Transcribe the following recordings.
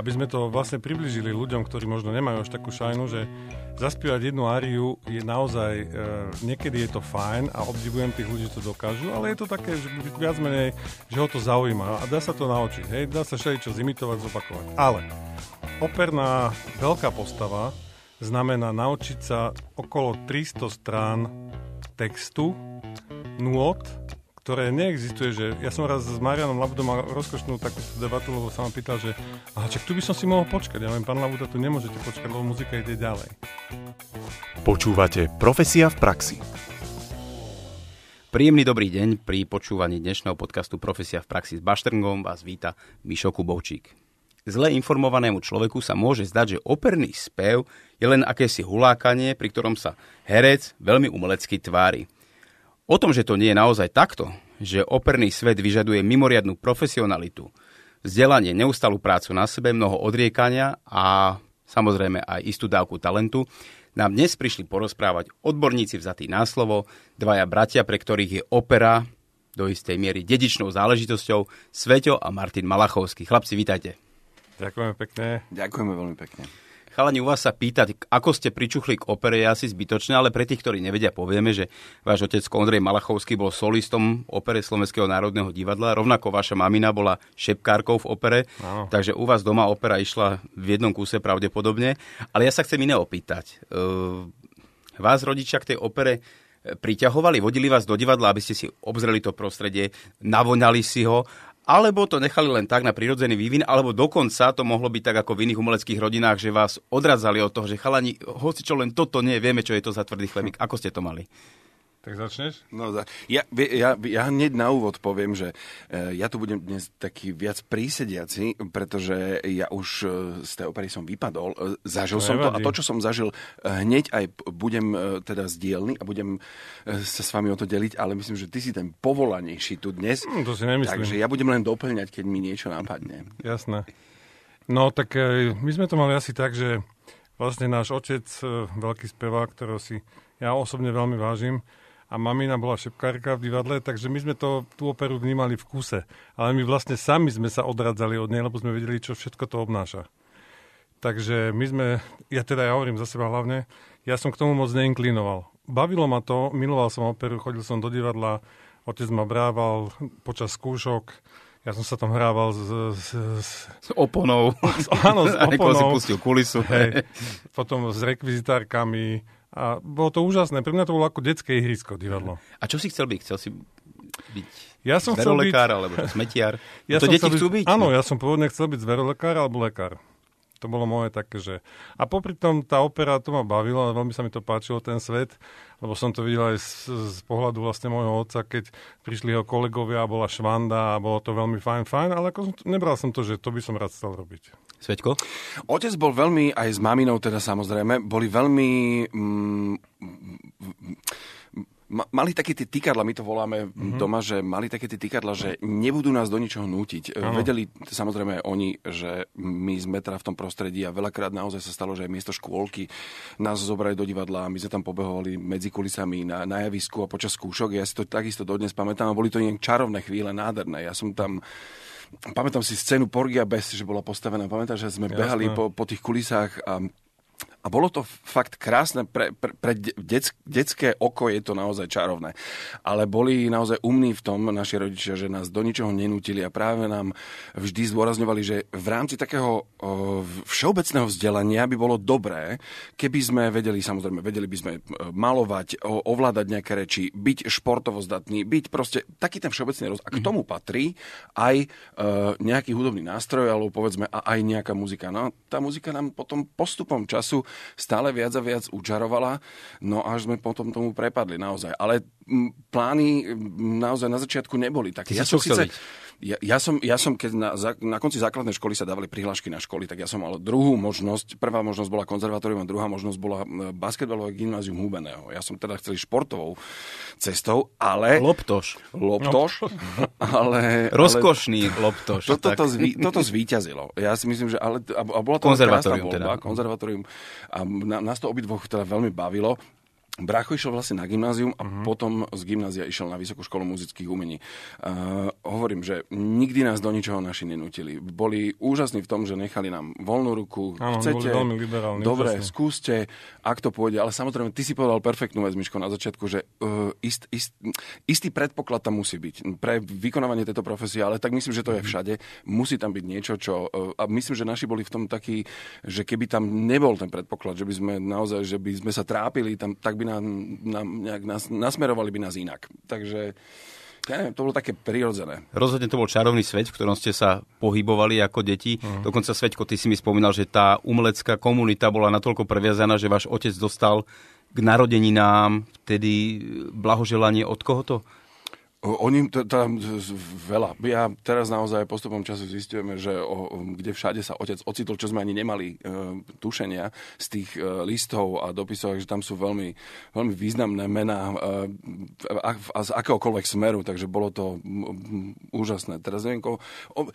aby sme to vlastne približili ľuďom, ktorí možno nemajú až takú šajnu, že zaspievať jednu áriu je naozaj, e, niekedy je to fajn a obdivujem tých ľudí, čo to dokážu, ale je to také, že viac menej, že ho to zaujíma a dá sa to naučiť, hej, dá sa čo zimitovať, zopakovať. Ale operná veľká postava znamená naučiť sa okolo 300 strán textu, nôd, ktoré neexistuje, že ja som raz s Marianom Labudom mal rozkošnú takú debatu, lebo sa ma pýtal, že aha, čak tu by som si mohol počkať. Ja viem, pán Labuda, tu nemôžete počkať, lebo muzika ide ďalej. Počúvate Profesia v praxi. Príjemný dobrý deň pri počúvaní dnešného podcastu Profesia v praxi s Baštrngom vás víta Mišo Kubovčík. Zle informovanému človeku sa môže zdať, že operný spev je len akési hulákanie, pri ktorom sa herec veľmi umelecky tvári. O tom, že to nie je naozaj takto, že operný svet vyžaduje mimoriadnú profesionalitu, vzdelanie, neustalú prácu na sebe, mnoho odriekania a samozrejme aj istú dávku talentu, nám dnes prišli porozprávať odborníci vzatí na slovo, dvaja bratia, pre ktorých je opera do istej miery dedičnou záležitosťou, Sveťo a Martin Malachovský. Chlapci, vítajte. Ďakujeme pekne. Ďakujeme veľmi pekne. Chalani, u vás sa pýtať, ako ste pričuchli k opere, je asi zbytočné, ale pre tých, ktorí nevedia, povieme, že váš otec Ondrej Malachovský bol solistom opere Slovenského národného divadla, rovnako vaša mamina bola šepkárkou v opere, no. takže u vás doma opera išla v jednom kúse pravdepodobne. Ale ja sa chcem iné opýtať. Uh, vás rodičia k tej opere priťahovali, vodili vás do divadla, aby ste si obzreli to prostredie, navoňali si ho alebo to nechali len tak na prirodzený vývin, alebo dokonca to mohlo byť tak ako v iných umeleckých rodinách, že vás odradzali od toho, že chalani, hoci čo len toto nie, vieme, čo je to za tvrdý chlebík. Ako ste to mali? Tak začneš? No, ja, ja, ja hneď na úvod poviem, že e, ja tu budem dnes taký viac prísediaci, pretože ja už e, z tej opery som vypadol, e, zažil to som nevadí. to a to, čo som zažil, hneď aj budem teda zdielný a budem sa s vami o to deliť, ale myslím, že ty si ten povolanejší tu dnes. Hmm, to si nemyslím. Takže ja budem len doplňať, keď mi niečo napadne. Jasné. No tak my sme to mali asi tak, že vlastne náš otec, veľký spevák, ktorého si ja osobne veľmi vážim, a mamina bola šepkárka v divadle, takže my sme to, tú operu vnímali v kuse. Ale my vlastne sami sme sa odradzali od nej, lebo sme vedeli, čo všetko to obnáša. Takže my sme, ja teda ja hovorím za seba hlavne, ja som k tomu moc neinklinoval. Bavilo ma to, miloval som operu, chodil som do divadla, otec ma brával počas skúšok, ja som sa tam hrával s... S, s, s oponou. S, áno, s oponou. si pustil kulisu. Hej, potom s rekvizitárkami, a bolo to úžasné. Pre mňa to bolo ako detské ihrisko, divadlo. A čo si chcel byť? Chcel si byť ja som chcel byť... alebo smetiar? Ja to deti chcú byť? Áno, ja som pôvodne chcel byť zverolekár alebo lekár. To bolo moje také, že... A popri tom tá opera, to ma bavilo, veľmi sa mi to páčilo, ten svet, lebo som to videl aj z, z pohľadu vlastne môjho otca, keď prišli jeho kolegovia bola švanda a bolo to veľmi fajn, fajn, ale ako som, nebral som to, že to by som rád chcel robiť. Sveťko? Otec bol veľmi, aj s maminou teda samozrejme, boli veľmi... Mm, mali také tie tykadla, my to voláme mm-hmm. doma, že mali také tie tykadla, že nebudú nás do ničoho nútiť. Ano. Vedeli samozrejme oni, že my sme teda v tom prostredí a veľakrát naozaj sa stalo, že aj miesto škôlky nás zobrali do divadla a my sme tam pobehovali medzi kulisami na, na javisku a počas skúšok. Ja si to takisto dodnes pamätám a boli to nejak čarovné chvíle, nádherné. Ja som tam pamätám si scénu Porgia Best, že bola postavená. Pamätám, že sme Jasné. behali po, po tých kulisách a a bolo to fakt krásne, pre, pre, pre dec, detské oko je to naozaj čarovné. Ale boli naozaj umní v tom naši rodičia, že nás do ničoho nenútili a práve nám vždy zdôrazňovali, že v rámci takého všeobecného vzdelania by bolo dobré, keby sme vedeli, samozrejme, vedeli by sme e, malovať, ovládať nejaké reči, byť športovo zdatný, byť proste taký ten všeobecný roz. A k mhm. tomu patrí aj e, nejaký hudobný nástroj, alebo povedzme aj nejaká muzika. No tá muzika nám potom postupom času stále viac a viac učarovala, no až sme potom tomu prepadli naozaj. Ale plány naozaj na začiatku neboli také. ja som síce, ja, ja, som, ja som, keď na, na konci základnej školy sa dávali prihlášky na školy, tak ja som mal druhú možnosť. Prvá možnosť bola konzervatórium a druhá možnosť bola basketbalové gymnázium Hubeného. Ja som teda chcel športovou cestou, ale... Loptoš. Loptoš, no. ale... Rozkošný ale, loptoš. Toto, to zví, toto zvíťazilo. Ja si myslím, že... Ale, a, a bola to konzervatórium teda. Konzervatórium. A na, nás to obidvoch teda veľmi bavilo. Brácho išiel vlastne na gymnázium a uh-huh. potom z gymnázia išiel na Vysokú školu muzických umení. Uh, hovorím, že nikdy nás do ničoho naši nenutili. Boli úžasní v tom, že nechali nám voľnú ruku. Áno, Chcete, boli veľmi liberálni. dobre, úžasní. skúste, ak to pôjde. Ale samozrejme, ty si povedal perfektnú vec, Miško, na začiatku, že uh, ist, ist, istý predpoklad tam musí byť pre vykonávanie tejto profesie, ale tak myslím, že to je všade. Musí tam byť niečo, čo... Uh, a myslím, že naši boli v tom takí, že keby tam nebol ten predpoklad, že by sme naozaj, že by sme sa trápili, tam, tak by nám, nám nejak nás, nasmerovali by nás inak. Takže ja neviem, to bolo také prirodzené. Rozhodne to bol čarovný svet, v ktorom ste sa pohybovali ako deti. Uh-huh. Dokonca, Sveťko, ty si mi spomínal, že tá umelecká komunita bola natoľko previazaná, že váš otec dostal k narodeninám vtedy blahoželanie od koho to? Oni tam veľa. Ja teraz naozaj postupom času zistujeme, že o, kde všade sa otec ocitol, čo sme ani nemali e, tušenia z tých e, listov a dopisov, že tam sú veľmi, veľmi významné mená e, a, a z akéhokoľvek smeru, takže bolo to m, m, úžasné. Teraz neviem, ko, o,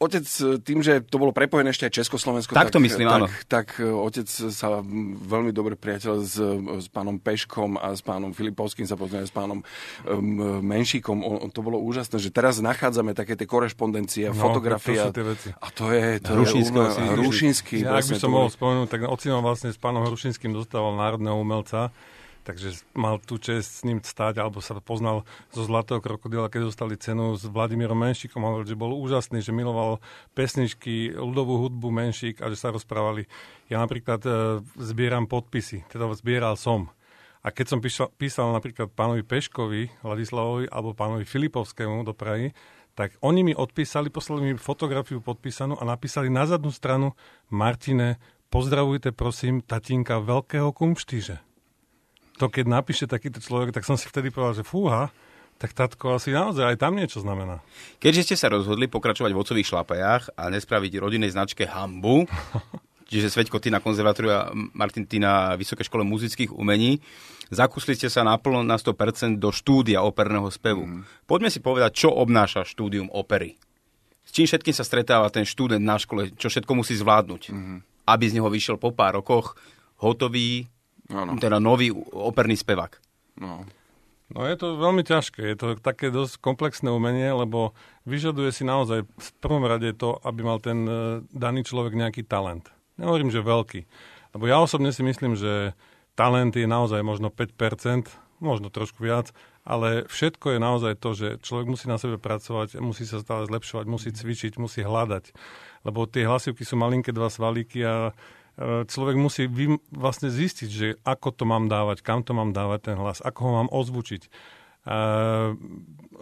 otec tým, že to bolo prepojené ešte aj Československo, tak, to myslím, tak, áno. tak otec sa veľmi dobre priateľ s, s pánom Peškom a s pánom Filipovským sa poznal s pánom um, Menšíkom. O, to bolo úžasné, že teraz nachádzame také tie korešpondencie, No, fotografie. to sú tie veci. A to je... To Hrušinský je Hrušinský. Ja, ak by som mohol spomenúť, tak ocino vlastne s pánom Hrušinským dostával národného umelca, takže mal tú čest s ním stať, alebo sa poznal zo Zlatého krokodila, keď dostali cenu s Vladimírom Menšíkom. Hovoril, že bol úžasný, že miloval pesničky, ľudovú hudbu Menšík a že sa rozprávali. Ja napríklad e, zbieram podpisy, teda zbieral som. A keď som písal, písal napríklad pánovi Peškovi, Ladislavovi alebo pánovi Filipovskému do Prahy, tak oni mi odpísali, poslali mi fotografiu podpísanú a napísali na zadnú stranu Martine, pozdravujte prosím tatínka veľkého kumštíže. To keď napíše takýto človek, tak som si vtedy povedal, že fúha, tak tatko asi naozaj aj tam niečo znamená. Keďže ste sa rozhodli pokračovať v ocových šlapajách a nespraviť rodinnej značke hambu, čiže Sveťko, ty na konzervatóriu a Martin, ty na Vysokej škole muzických umení, zakúsli ste sa naplno na 100% do štúdia operného spevu. Mm. Poďme si povedať, čo obnáša štúdium opery. S čím všetkým sa stretáva ten študent na škole, čo všetko musí zvládnuť, mm. aby z neho vyšiel po pár rokoch hotový, Áno. teda nový operný spevák. No. No je to veľmi ťažké, je to také dosť komplexné umenie, lebo vyžaduje si naozaj v prvom rade to, aby mal ten e, daný človek nejaký talent. Nehovorím, že veľký. Lebo ja osobne si myslím, že talent je naozaj možno 5%, možno trošku viac, ale všetko je naozaj to, že človek musí na sebe pracovať, musí sa stále zlepšovať, musí cvičiť, musí hľadať. Lebo tie hlasivky sú malinké dva svalíky a človek musí vlastne zistiť, že ako to mám dávať, kam to mám dávať ten hlas, ako ho mám ozvučiť. Uh,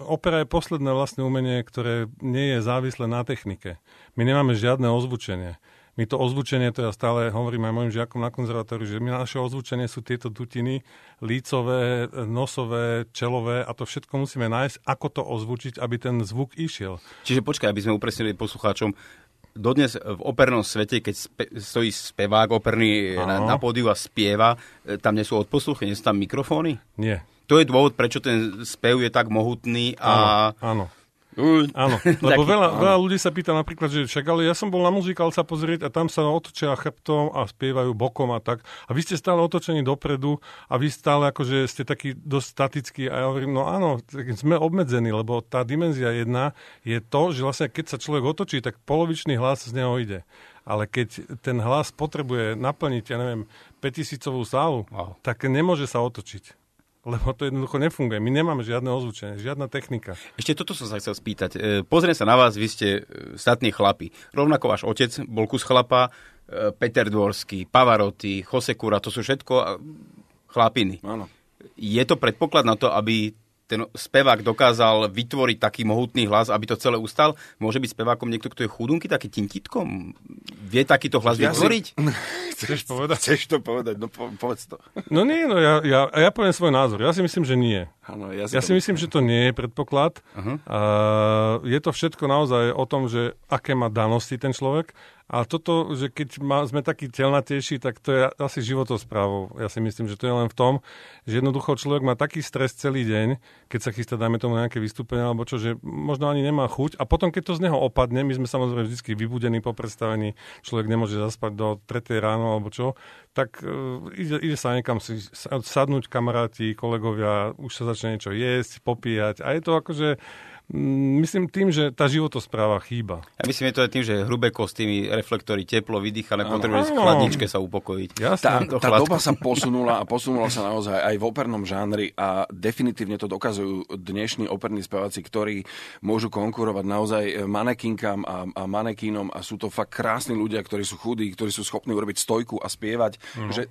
opera je posledné vlastné umenie, ktoré nie je závislé na technike. My nemáme žiadne ozvučenie. My to ozvučenie, to ja stále hovorím aj mojim žiakom na konzervatóriu, že my naše ozvučenie sú tieto dutiny, lícové, nosové, čelové a to všetko musíme nájsť, ako to ozvučiť, aby ten zvuk išiel. Čiže počkaj, aby sme upresnili poslucháčom, dodnes v opernom svete, keď spe, stojí spevák operný na, Áno. na pódiu a spieva, e, tam nie sú odposluchy, nie sú tam mikrofóny? Nie. To je dôvod, prečo ten spev je tak mohutný a... Áno, áno. Áno, lebo Taký- veľa, veľa ľudí sa pýta napríklad, že však ale ja som bol na muzikál sa pozrieť a tam sa otočia chrbtom a spievajú bokom a tak. A vy ste stále otočení dopredu a vy stále akože ste takí dosť statickí a ja hovorím, no áno, sme obmedzení, lebo tá dimenzia jedna je to, že vlastne keď sa človek otočí, tak polovičný hlas z neho ide. Ale keď ten hlas potrebuje naplniť, ja neviem, 5000 sálu, Wow. tak nemôže sa otočiť. Lebo to jednoducho nefunguje. My nemáme žiadne ozvučenie, žiadna technika. Ešte toto som sa chcel spýtať. E, Pozriem sa na vás, vy ste e, statní chlapi. Rovnako váš otec bol kus chlapa, e, Peter Dvorský, Pavarotti, Josekura, to sú všetko e, chlapiny. Áno. Je to predpoklad na to, aby ten spevák dokázal vytvoriť taký mohutný hlas, aby to celé ustal? Môže byť spevákom niekto, kto je chudunky, taký tintitkom? Vie takýto hlas Ja si- vytvoriť? Chceš povedať? Chceš to povedať? No po, povedz to. No nie, no ja, ja, ja poviem svoj názor. Ja si myslím, že nie. Áno, Ja to si myslím, že to nie je predpoklad. Uh-huh. Uh, je to všetko naozaj o tom, že aké má danosti ten človek. A toto, že keď má, sme takí telnatejší, tak to je asi životosprávou. Ja si myslím, že to je len v tom, že jednoducho človek má taký stres celý deň, keď sa chystá, dajme tomu nejaké vystúpenie alebo čo, že možno ani nemá chuť. A potom, keď to z neho opadne, my sme samozrejme vždy vybudení po predstavení, človek nemôže zaspať do 3 ráno alebo čo, tak uh, ide, ide sa niekam si sadnúť kamaráti, kolegovia, už sa začne niečo jesť, popíjať. A je to akože myslím tým, že tá životospráva chýba. Ja myslím, že to je tým, že hrubé kostýmy, reflektory, teplo, vydýchané, potrebuješ v chladničke sa upokojiť. Jasne. Tá, tá doba sa posunula a posunula sa naozaj aj v opernom žánri a definitívne to dokazujú dnešní operní speváci, ktorí môžu konkurovať naozaj manekinkám a, a manekínom a sú to fakt krásni ľudia, ktorí sú chudí, ktorí sú schopní urobiť stojku a spievať, uh-huh. že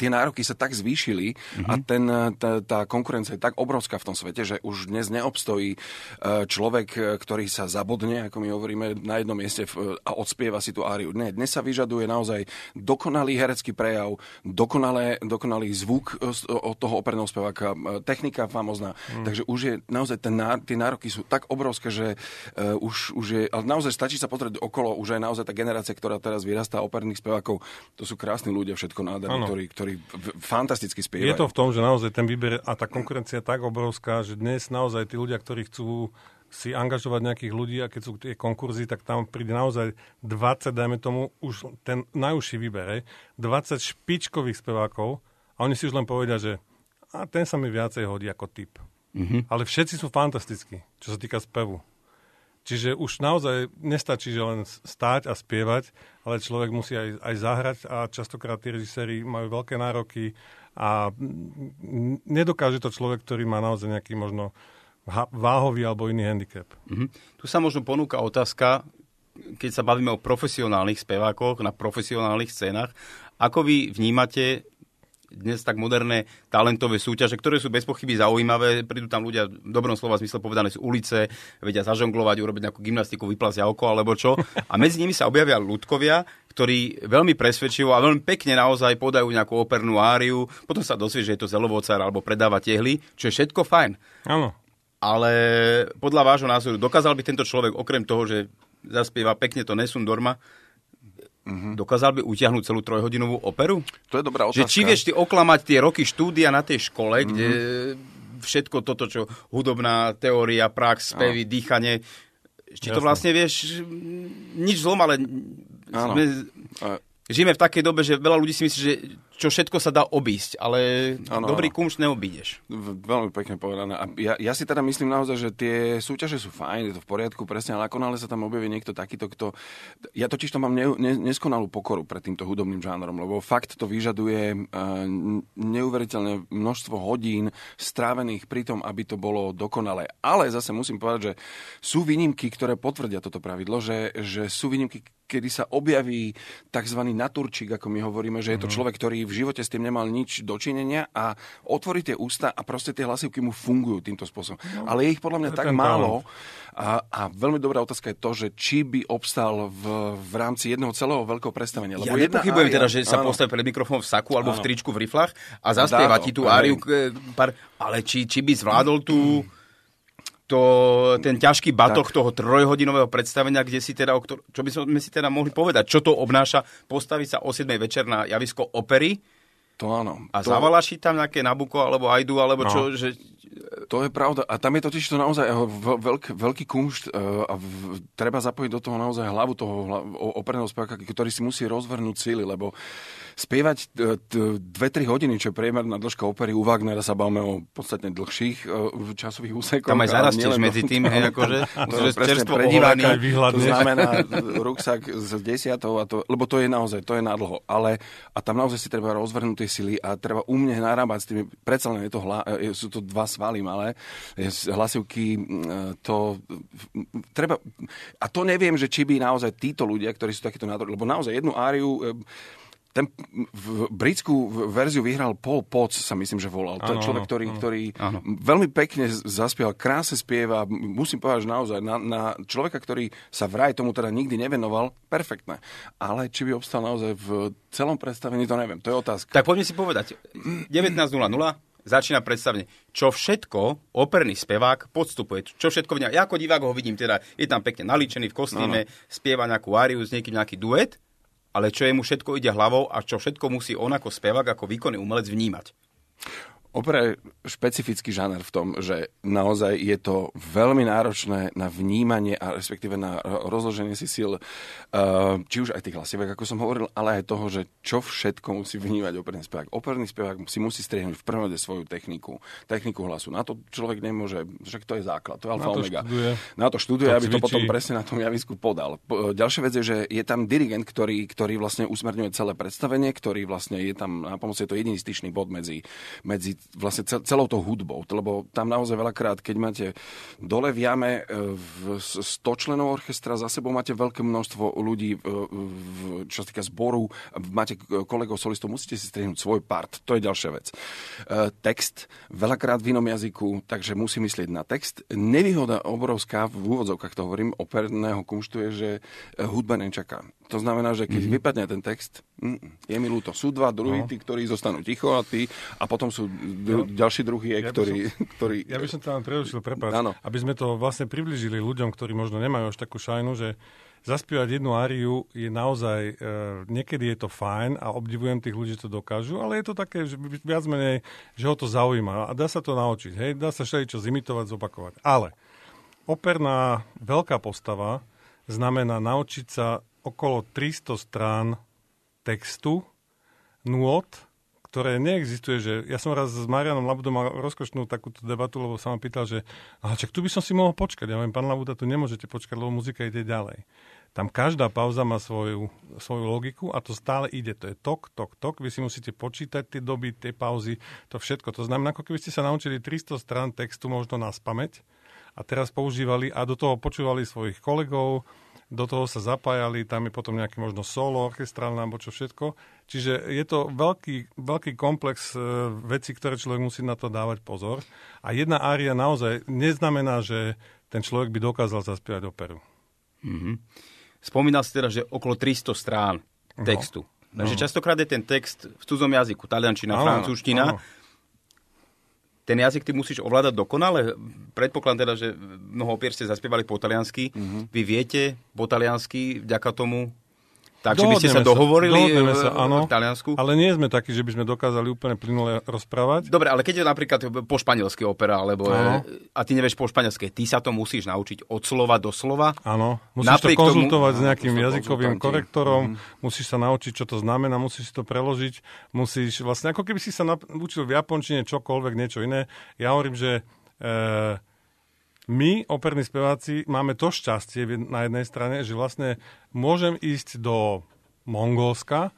tie nároky sa tak zvýšili uh-huh. a mhm. ten, tá, tá konkurencia je tak obrovská v tom svete, že už dnes neobstojí uh, človek, e, ktorý sa zabodne, ako my hovoríme, na jednom mieste a odspieva si tú áriu. Ne, dnes sa vyžaduje naozaj dokonalý herecký prejav, dokonalé, dokonalý zvuk e, od toho operného speváka, e, technika famozná. Mm. Takže už je naozaj ten, tie nároky sú tak obrovské, že uh, už, už je, ale naozaj stačí sa pozrieť okolo, už aj naozaj tá generácia, ktorá teraz vyrastá operných spevákov, to sú krásni ľudia, všetko nádherní, ktorí, ktorí fantasticky spievajú. Je to v tom, že naozaj ten výber a tá konkurencia je tak obrovská, že dnes naozaj tí ľudia, ktorí chcú si angažovať nejakých ľudí a keď sú tie konkurzy, tak tam príde naozaj 20, dajme tomu, už ten najúžší výber, 20 špičkových spevákov a oni si už len povedia, že a ten sa mi viacej hodí ako typ. Mm-hmm. Ale všetci sú fantastickí, čo sa týka spevu. Čiže už naozaj nestačí, že len stáť a spievať, ale človek musí aj, aj zahrať a častokrát tí režiséri majú veľké nároky a nedokáže to človek, ktorý má naozaj nejaký možno váhový alebo iný handicap. Mm-hmm. Tu sa možno ponúka otázka, keď sa bavíme o profesionálnych spevákoch na profesionálnych scénach, ako vy vnímate dnes tak moderné talentové súťaže, ktoré sú bez pochyby zaujímavé. Prídu tam ľudia, v dobrom slova zmysle povedané, z ulice, vedia zažonglovať, urobiť nejakú gymnastiku, vyplasia oko alebo čo. A medzi nimi sa objavia ľudkovia, ktorí veľmi presvedčivo a veľmi pekne naozaj podajú nejakú opernú áriu, potom sa dosvie, že je to zelovocár alebo predáva tehly, čo je všetko fajn. Áno ale podľa vášho názoru, dokázal by tento človek, okrem toho, že zaspieva pekne to Nesun Dorma, Mm-hmm. Dokázal by utiahnuť celú trojhodinovú operu? To je dobrá otázka. Že či vieš ty oklamať tie roky štúdia na tej škole, mm-hmm. kde všetko toto, čo hudobná teória, prax, spevy, no. dýchanie, či Jasne. to vlastne vieš, nič zlom, ale sme, žijeme v takej dobe, že veľa ľudí si myslí, že čo všetko sa dá obísť, ale ano, dobrý ano. neobídeš. Veľmi pekne povedané. A ja, ja si teda myslím naozaj, že tie súťaže sú fajn, je to v poriadku, presne, ale ako sa tam objaví niekto takýto, kto... Ja totiž to mám ne, ne, neskonalú pokoru pred týmto hudobným žánrom, lebo fakt to vyžaduje uh, neuveriteľné množstvo hodín strávených pri tom, aby to bolo dokonalé. Ale zase musím povedať, že sú výnimky, ktoré potvrdia toto pravidlo, že, že sú výnimky, kedy sa objaví tzv. naturčík, ako my hovoríme, že je to mhm. človek, ktorý v živote s tým nemal nič dočinenia a otvorí tie ústa a proste tie hlasivky mu fungujú týmto spôsobom. No, Ale je ich podľa mňa tak málo a, a veľmi dobrá otázka je to, že či by obstal v, v rámci jedného celého veľkého predstavenia. Lebo ja nepochybujem teda, že sa postaví pred mikrofón v saku alebo áno. v tričku v riflách a zaspieva ti tú áriu, ale či, či by zvládol tú to, ten ťažký batoh tak. toho trojhodinového predstavenia, kde si teda, čo by sme si teda mohli povedať, čo to obnáša, postaviť sa o 7 večer na javisko opery, to áno. A to... zavalaši tam nejaké Nabuko alebo Aidu, alebo no. čo, že to je pravda. A tam je totiž to naozaj veľký, veľký kumšt e, a v, treba zapojiť do toho naozaj hlavu toho operného speváka, ktorý si musí rozvrhnúť síly, lebo spievať 2-3 e, hodiny, čo je priemerná dĺžka opery u Wagnera, sa bavíme o podstatne dlhších uh, časových úsekoch. Tam aj zarastieš medzi tým, hej, akože, to, to, čerstvo to znamená ruksak s desiatou, a to, lebo to je naozaj, to je nadlho. Ale, a tam naozaj si treba rozvrhnúť tie sily a treba umne narábať s tými, predsa len je to hla, sú to dva svaly malé, hlasivky, to treba, a to neviem, že či by naozaj títo ľudia, ktorí sú takíto nádor, lebo naozaj jednu áriu ten v britskú verziu vyhral Paul Potts, sa myslím, že volal. To je človek, ktorý, ano, ktorý ano. veľmi pekne zaspieval, krásne spieva. Musím povedať, že naozaj na, na človeka, ktorý sa vraj tomu teda nikdy nevenoval, perfektné. Ale či by obstal naozaj v celom predstavení, to neviem. To je otázka. Tak poďme si povedať. 19.00 začína predstavenie. Čo všetko operný spevák podstupuje? Čo všetko vňa? Ja ako divák ho vidím, teda je tam pekne naličený v kostýme, ano. spieva nejakú áriu s niekým nejaký duet ale čo jemu všetko ide hlavou a čo všetko musí on ako spevák, ako výkonný umelec vnímať. Opera je špecifický žáner v tom, že naozaj je to veľmi náročné na vnímanie a respektíve na rozloženie si síl, uh, či už aj tých hlasivek, ako som hovoril, ale aj toho, že čo všetko musí vnímať operný spevák. Operný spevák si musí striehnúť v prvom rade svoju techniku, techniku hlasu. Na to človek nemôže, však to je základ, to je alfa na to omega. Študuje, na to študuje, to aby to cvičí. potom presne na tom javisku podal. Ďalšia vec je, že je tam dirigent, ktorý, ktorý vlastne usmerňuje celé predstavenie, ktorý vlastne je tam na pomoci, je to jediný styčný bod medzi, medzi vlastne celou tou hudbou, lebo tam naozaj veľakrát, keď máte dole v jame e, v 100 členov orchestra, za sebou máte veľké množstvo ľudí, v, v, čo sa týka zboru, máte kolegov solistov, musíte si striehnúť svoj part, to je ďalšia vec. E, text, veľakrát v inom jazyku, takže musí myslieť na text. Nevýhoda obrovská, v úvodzovkách to hovorím, operného kumštu je, že e, hudba nečaká. To znamená, že keď mm-hmm. vypadne ten text, mm, je mi ľúto. Sú dva druhy, no. tí, ktorí zostanú ticho a tí, a potom sú dru, no. ďalší druhy, ja ktorí, som, ktorí... Ja by som to vám prerušil, prepáč, aby sme to vlastne približili ľuďom, ktorí možno nemajú až takú šajnu, že zaspievať jednu áriu je naozaj, e, niekedy je to fajn a obdivujem tých ľudí, že to dokážu, ale je to také, že viac menej, že ho to zaujíma a dá sa to naučiť, hej, dá sa čo zimitovať, zopakovať. Ale operná veľká postava znamená naučiť sa okolo 300 strán textu, nôd, ktoré neexistuje, že ja som raz s Marianom Labudom mal rozkošnú takúto debatu, lebo sa ma pýtal, že aha, čak tu by som si mohol počkať. Ja viem, pán Labuda, tu nemôžete počkať, lebo muzika ide ďalej. Tam každá pauza má svoju, svoju logiku a to stále ide. To je tok, tok, tok. Vy si musíte počítať tie doby, tie pauzy, to všetko. To znamená, ako keby ste sa naučili 300 strán textu možno na spameť a teraz používali a do toho počúvali svojich kolegov, do toho sa zapájali, tam je potom nejaký možno solo, orchestrálne alebo čo všetko. Čiže je to veľký, veľký komplex e, vecí, ktoré človek musí na to dávať pozor. A jedna ária naozaj neznamená, že ten človek by dokázal zaspievať operu. Mm-hmm. Spomínal si teda, že okolo 300 strán textu. No. Takže no. častokrát je ten text v cudzom jazyku, taliančina, francúzština. Áno ten jazyk ty musíš ovládať dokonale. Predpokladám teda, že mnoho opier ste zaspievali po taliansky. Mm-hmm. Vy viete po taliansky vďaka tomu tak, že by ste sa dohovorili sa, áno, v Taliansku? Ale nie sme takí, že by sme dokázali úplne plynule rozprávať. Dobre, ale keď je napríklad po španielsky opera, alebo je, a ty nevieš po španielsky, ty sa to musíš naučiť od slova do slova. Áno, musíš Napriek to konzultovať tomu, s nejakým jazykovým korektorom, mm-hmm. musíš sa naučiť, čo to znamená, musíš si to preložiť, musíš vlastne, ako keby si sa naučil v japončine čokoľvek, niečo iné. Ja hovorím, že e, my, operní speváci, máme to šťastie na jednej strane, že vlastne môžem ísť do Mongolska,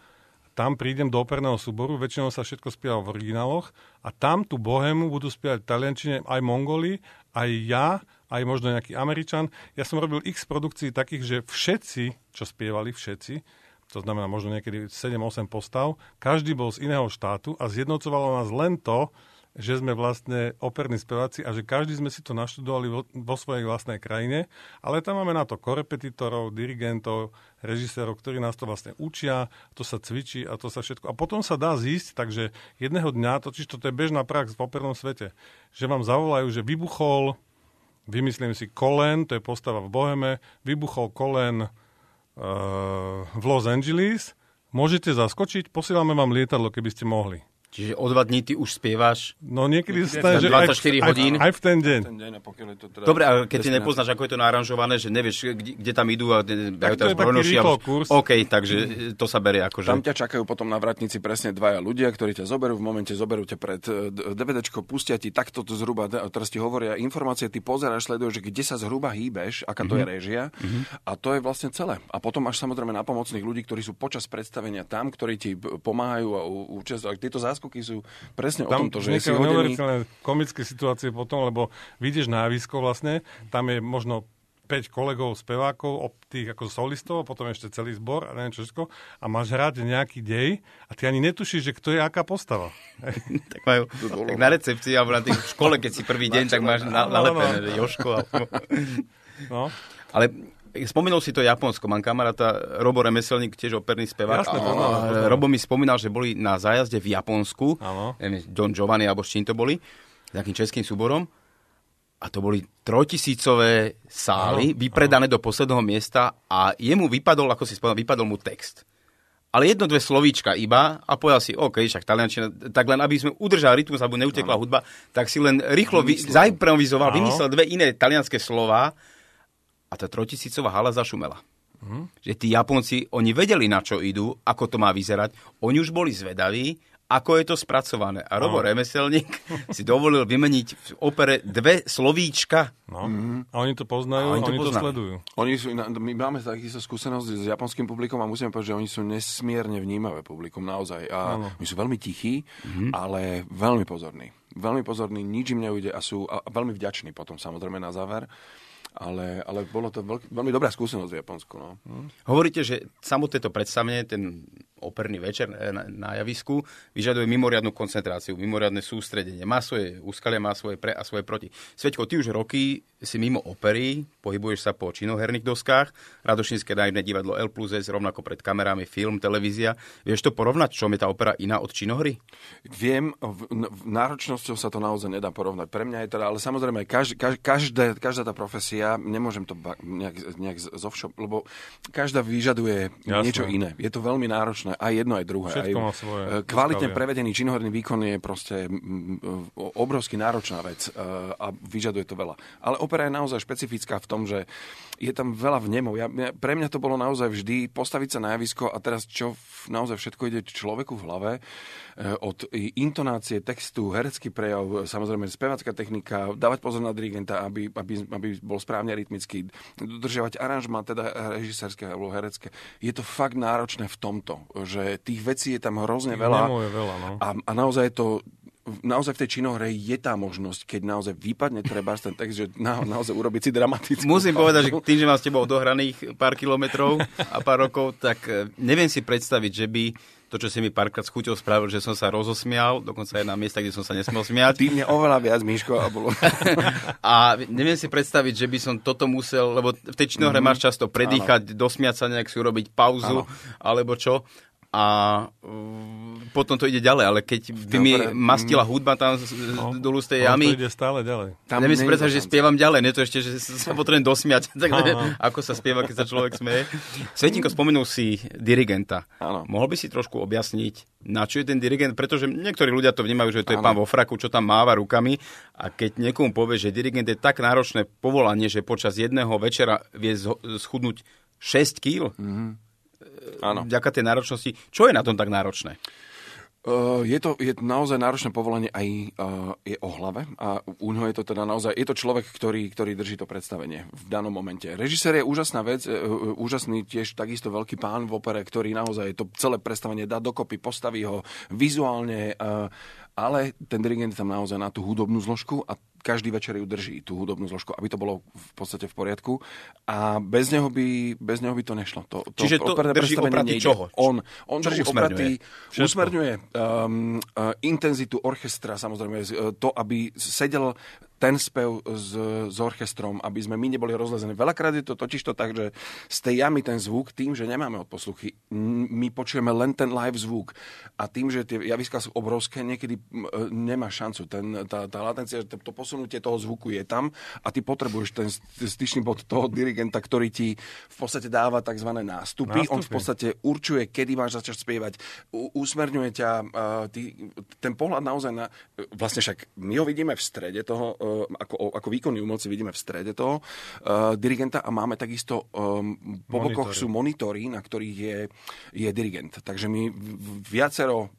tam prídem do operného súboru, väčšinou sa všetko spieva v origináloch a tam tú bohému budú spievať taliančine aj Mongoli, aj ja, aj možno nejaký Američan. Ja som robil x produkcií takých, že všetci, čo spievali, všetci, to znamená možno niekedy 7-8 postav, každý bol z iného štátu a zjednocovalo nás len to, že sme vlastne operní speváci a že každý sme si to naštudovali vo, vo svojej vlastnej krajine, ale tam máme na to korepetitorov, dirigentov, režisérov, ktorí nás to vlastne učia, to sa cvičí a to sa všetko. A potom sa dá zísť, takže jedného dňa, totiž toto je bežná prax v opernom svete, že vám zavolajú, že vybuchol, vymyslím si, Kolen, to je postava v Boheme, vybuchol Kolen uh, v Los Angeles, môžete zaskočiť, posielame vám lietadlo, keby ste mohli. Čiže o dva dní ty už spievaš? No niekedy stane, že 24 aj, hodín. Aj, aj v ten deň. Ten deň to teda Dobre, ale keď ty nepoznáš, ako je to naranžované, že nevieš, kde, kde tam idú a tak to je taký rýchlo kurz. OK, takže to sa berie ako, že... Tam ťa čakajú potom na vratnici presne dvaja ľudia, ktorí ťa zoberú, v momente zoberú ťa pred e, DVDčko, pustia ti takto to zhruba, teraz ti hovoria informácie, ty pozeráš, sleduješ, že kde sa zhruba hýbeš, aká to mm-hmm. je režia mm-hmm. a to je vlastne celé. A potom máš samozrejme na pomocných ľudí, ktorí sú počas predstavenia tam, ktorí ti pomáhajú a účastvujú. Tieto záskoky sú presne tam o tomto, že si hodený... komické situácie potom, lebo vidíš na javisko vlastne, tam je možno 5 kolegov, spevákov, tých ako solistov, potom ešte celý zbor a neviem čo všetko, a máš hrať nejaký dej a ty ani netušíš, že kto je aká postava. tak majú, tak na recepcii alebo na tých škole, keď si prvý deň, tak máš na, nalepené, že Joško. Alebo... no. Ale Spomenul si to Japonsko. Mám kamaráta Robo Remeselník, tiež operný spevák. Jasné, a, a, Robo mi spomínal, že boli na zájazde v Japonsku. Neviem, Don Giovanni, alebo s čím to boli. S takým českým súborom. A to boli trojtisícové sály, ano, vypredané ano. do posledného miesta a jemu vypadol, ako si spomínal, vypadol mu text. ale jedno, dve slovíčka iba a povedal si, OK, však taliančina, tak len aby sme udržali rytmus, alebo neutekla ano. hudba, tak si len rýchlo vy, zaimprovizoval, vymyslel dve iné talianské slova a tá trotisícová hala zašumela. Hmm. Že tí Japonci, oni vedeli, na čo idú, ako to má vyzerať, oni už boli zvedaví ako je to spracované. A Robo no. Remeselník si dovolil vymeniť v opere dve slovíčka. No. Mm-hmm. A oni to poznajú, a oni, to, oni to sledujú. Oni sú, my máme takisto skúsenosť s japonským publikom a musíme povedať, že oni sú nesmierne vnímavé publikum, naozaj. A no. oni sú veľmi tichí, mm-hmm. ale veľmi pozorní. Veľmi pozorní, nič im neujde a sú a veľmi vďační potom samozrejme na záver ale, ale bolo to veľk, veľmi dobrá skúsenosť v Japonsku. No. Hovoríte, že samotné to predstavenie, ten operný večer na, na javisku vyžaduje mimoriadnu koncentráciu, mimoriadne sústredenie. Má svoje úskalia, má svoje pre a svoje proti. Sveťko, ty už roky si mimo opery, pohybuješ sa po činoherných doskách, Radošinské nájemné divadlo L plus S, rovnako pred kamerami, film, televízia. Vieš to porovnať, čo je tá opera iná od činohry? Viem, v, v náročnosťou sa to naozaj nedá porovnať. Pre mňa je teda, ale samozrejme, každý, každá, každá tá profesia, nemôžem to nejak, nejak zovšo, lebo každá vyžaduje Jasne. niečo iné. Je to veľmi náročné aj jedno, aj druhé. Všetko aj, má svoje e, kvalitne prevedený činoherný výkon je proste obrovsky náročná vec e, a vyžaduje to veľa. Ale opera je naozaj špecifická v tom, že je tam veľa vnemov. Ja, pre mňa to bolo naozaj vždy postaviť sa na javisko a teraz čo naozaj všetko ide človeku v hlave, od intonácie textu, herecký prejav, samozrejme spevacká technika, dávať pozor na dirigenta, aby, aby, aby bol správne rytmický, dodržiavať aranžma, teda režisérske alebo herecké. Je to fakt náročné v tomto, že tých vecí je tam hrozne veľa. Je veľa no. a, a naozaj je to naozaj v tej činohre je tá možnosť, keď naozaj vypadne treba ten text, že na, naozaj urobiť si dramatický. Musím povedať, že tým, že mám s tebou dohraných pár kilometrov a pár rokov, tak e, neviem si predstaviť, že by to, čo si mi párkrát s chuťou spravil, že som sa rozosmial, dokonca aj na miesta, kde som sa nesmel smiať. Ty mne oveľa viac, Miško. A, bolo... a neviem si predstaviť, že by som toto musel, lebo v tej činohre mm-hmm. máš často predýchať, ano. dosmiať sa nejak si urobiť pauzu, ano. alebo čo a uh, potom to ide ďalej, ale keď by mi mastila hudba tam z, no, dolu z tej jamy... to ide stále ďalej. Tam neviem si predstaviť, že spievam ďalej, nie to ešte, že sa potrebujem dosmiať, tak neviem, ako sa spieva, keď sa človek smeje. Svetinko, spomenul si dirigenta. Áno. Mohol by si trošku objasniť, na čo je ten dirigent? Pretože niektorí ľudia to vnímajú, že to je pán vo fraku, čo tam máva rukami a keď niekomu povie, že dirigent je tak náročné povolanie, že počas jedného večera vie schudnúť 6 kg, mm-hmm Áno. vďaka tej náročnosti. Čo je na tom tak náročné? Uh, je to je naozaj náročné povolenie aj uh, je o hlave a u ňoho je to teda naozaj, je to človek, ktorý, ktorý drží to predstavenie v danom momente. Režisér je úžasná vec, uh, úžasný tiež takisto veľký pán v opere, ktorý naozaj to celé predstavenie dá dokopy, postaví ho vizuálne, uh, ale ten dirigent tam naozaj na tú hudobnú zložku a každý večer ju drží, tú hudobnú zložku, aby to bolo v podstate v poriadku. A bez neho by, bez neho by to nešlo. To, to Čiže to drží opraty čoho? On, on drží opraty, usmerňuje um, uh, intenzitu orchestra, samozrejme, to, aby sedel ten spev s, s orchestrom, aby sme my neboli rozlezení. Veľakrát je to totiž to tak, že z tej jamy ten zvuk, tým, že nemáme odposluchy, my počujeme len ten live zvuk. A tým, že tie javiska sú obrovské, niekedy e, nemá šancu. Ten, tá, tá latencia, to posunutie toho zvuku je tam a ty potrebuješ ten styčný bod toho dirigenta, ktorý ti v podstate dáva tzv. nástupy. nástupy. On v podstate určuje, kedy máš začať spievať, usmerňuje ťa. Ty, ten pohľad naozaj na... Vlastne však my ho vidíme v strede toho Eh, ako, ako výkonný umelci vidíme v strede toho uh, dirigenta a máme takisto um, po bokoch sú monitory, na ktorých je, je dirigent. Takže my viacero,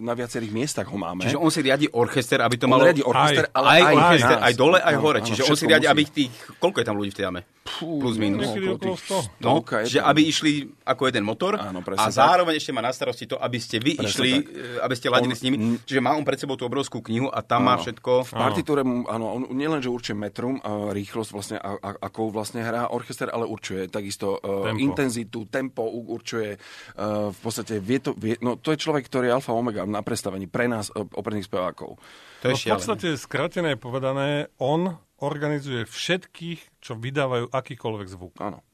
na viacerých miestach ho máme. Čiže on si riadi orchester, aby to on malo... riadi orchester, aj, ale aj, aj, orchester, aj dole, aj hore. Áno, Čiže on si riadi, aby tých... Koľko je tam ľudí v tej jame? Pú, plus minus. No, okolo 100. No, že aby išli ako jeden motor Áno, a zároveň tak. ešte má na starosti to, aby ste vy presne išli, tak. Eh, aby ste ladili on, s nimi. Čiže má on pred sebou tú obrovskú knihu a tam áno, má všetko... V partitúre, áno, on nielen, že určuje metrum, a rýchlosť vlastne, a, a, ako vlastne hrá orchester, ale určuje takisto uh, tempo. intenzitu, tempo, určuje uh, v podstate, vie to, vie, no to je človek, ktorý je alfa omega na predstavení pre nás, uh, operných spevákov. To je no, v podstate skrátené povedané, on organizuje všetkých, čo vydávajú akýkoľvek zvuk. Áno.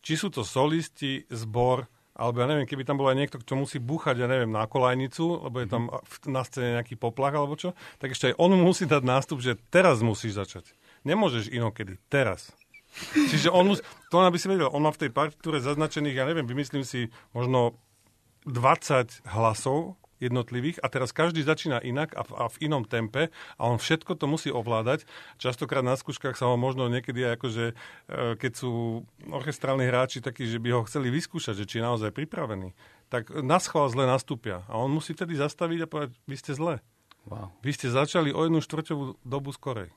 Či sú to solisti, zbor, alebo ja neviem, keby tam bol aj niekto, kto musí búchať, ja neviem, na kolajnicu, lebo je tam na scéne nejaký poplach alebo čo, tak ešte aj on musí dať nástup, že teraz musíš začať. Nemôžeš inokedy, teraz. Čiže on musí, to aby si vedel, on má v tej partitúre zaznačených, ja neviem, vymyslím si možno 20 hlasov jednotlivých a teraz každý začína inak a v, a v inom tempe a on všetko to musí ovládať. Častokrát na skúškach sa ho možno niekedy aj akože, e, keď sú orchestrálni hráči takí, že by ho chceli vyskúšať, že či je naozaj pripravený, tak na schvál zle nastúpia. A on musí tedy zastaviť a povedať, vy ste zle. Wow. Vy ste začali o jednu štvrťovú dobu skorej.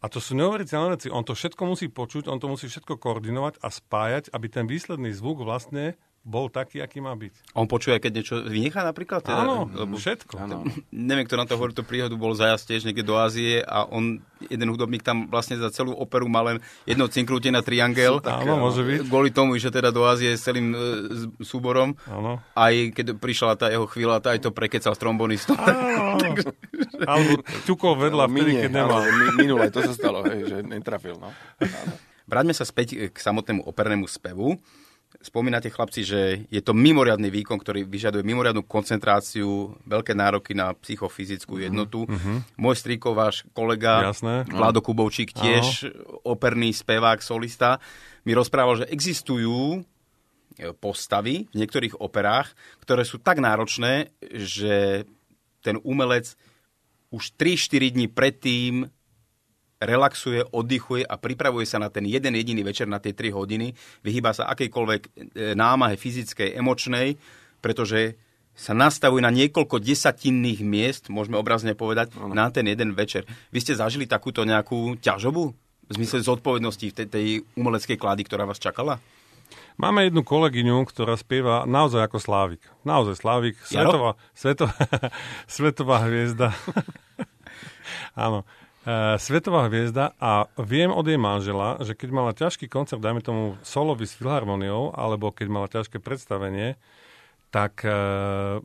A to sú neuveriteľné veci. On to všetko musí počuť, on to musí všetko koordinovať a spájať, aby ten výsledný zvuk vlastne bol taký, aký má byť. On počuje, keď niečo vynechá napríklad? Teda, Áno, lebo, všetko. Áno. Neviem, kto na to hovorí, tú príhodu bol zajazd tiež niekde do Ázie a on, jeden hudobník tam vlastne za celú operu mal len jedno cinknutie na triangel. Áno, môže byť. Kvôli tomu, že teda do Ázie s celým e, súborom. Áno. Aj keď prišla tá jeho chvíľa, tá aj to prekecal s trombonistom. Alebo ťukol vedľa vtedy, keď nemal. Minule, to sa stalo, hej, že netrafil. No. Vráťme sa späť k samotnému opernému spevu. Spomínate, chlapci, že je to mimoriadný výkon, ktorý vyžaduje mimoriadnú koncentráciu, veľké nároky na psychofyzickú mhm, jednotu. Mm-hmm. Môj strýko, váš kolega Jasné. Vlado Kubovčík, tiež Aho. operný spevák, solista, mi rozprával, že existujú e, postavy v niektorých operách, ktoré sú tak náročné, že ten umelec už 3-4 dní predtým relaxuje, oddychuje a pripravuje sa na ten jeden jediný večer, na tie 3 hodiny, vyhýba sa akejkoľvek e, námahe fyzickej, emočnej, pretože sa nastavuje na niekoľko desatinných miest, môžeme obrazne povedať, ano. na ten jeden večer. Vy ste zažili takúto nejakú ťažobu? V zmysle zodpovednosti v tej, tej umeleckej klády, ktorá vás čakala? Máme jednu kolegyňu, ktorá spieva naozaj ako Slávik. Naozaj Slávik, svetová, svetová, svetová hviezda. Áno. Uh, svetová hviezda a viem od jej manžela, že keď mala ťažký koncert, dajme tomu solový s filharmoniou, alebo keď mala ťažké predstavenie, tak uh,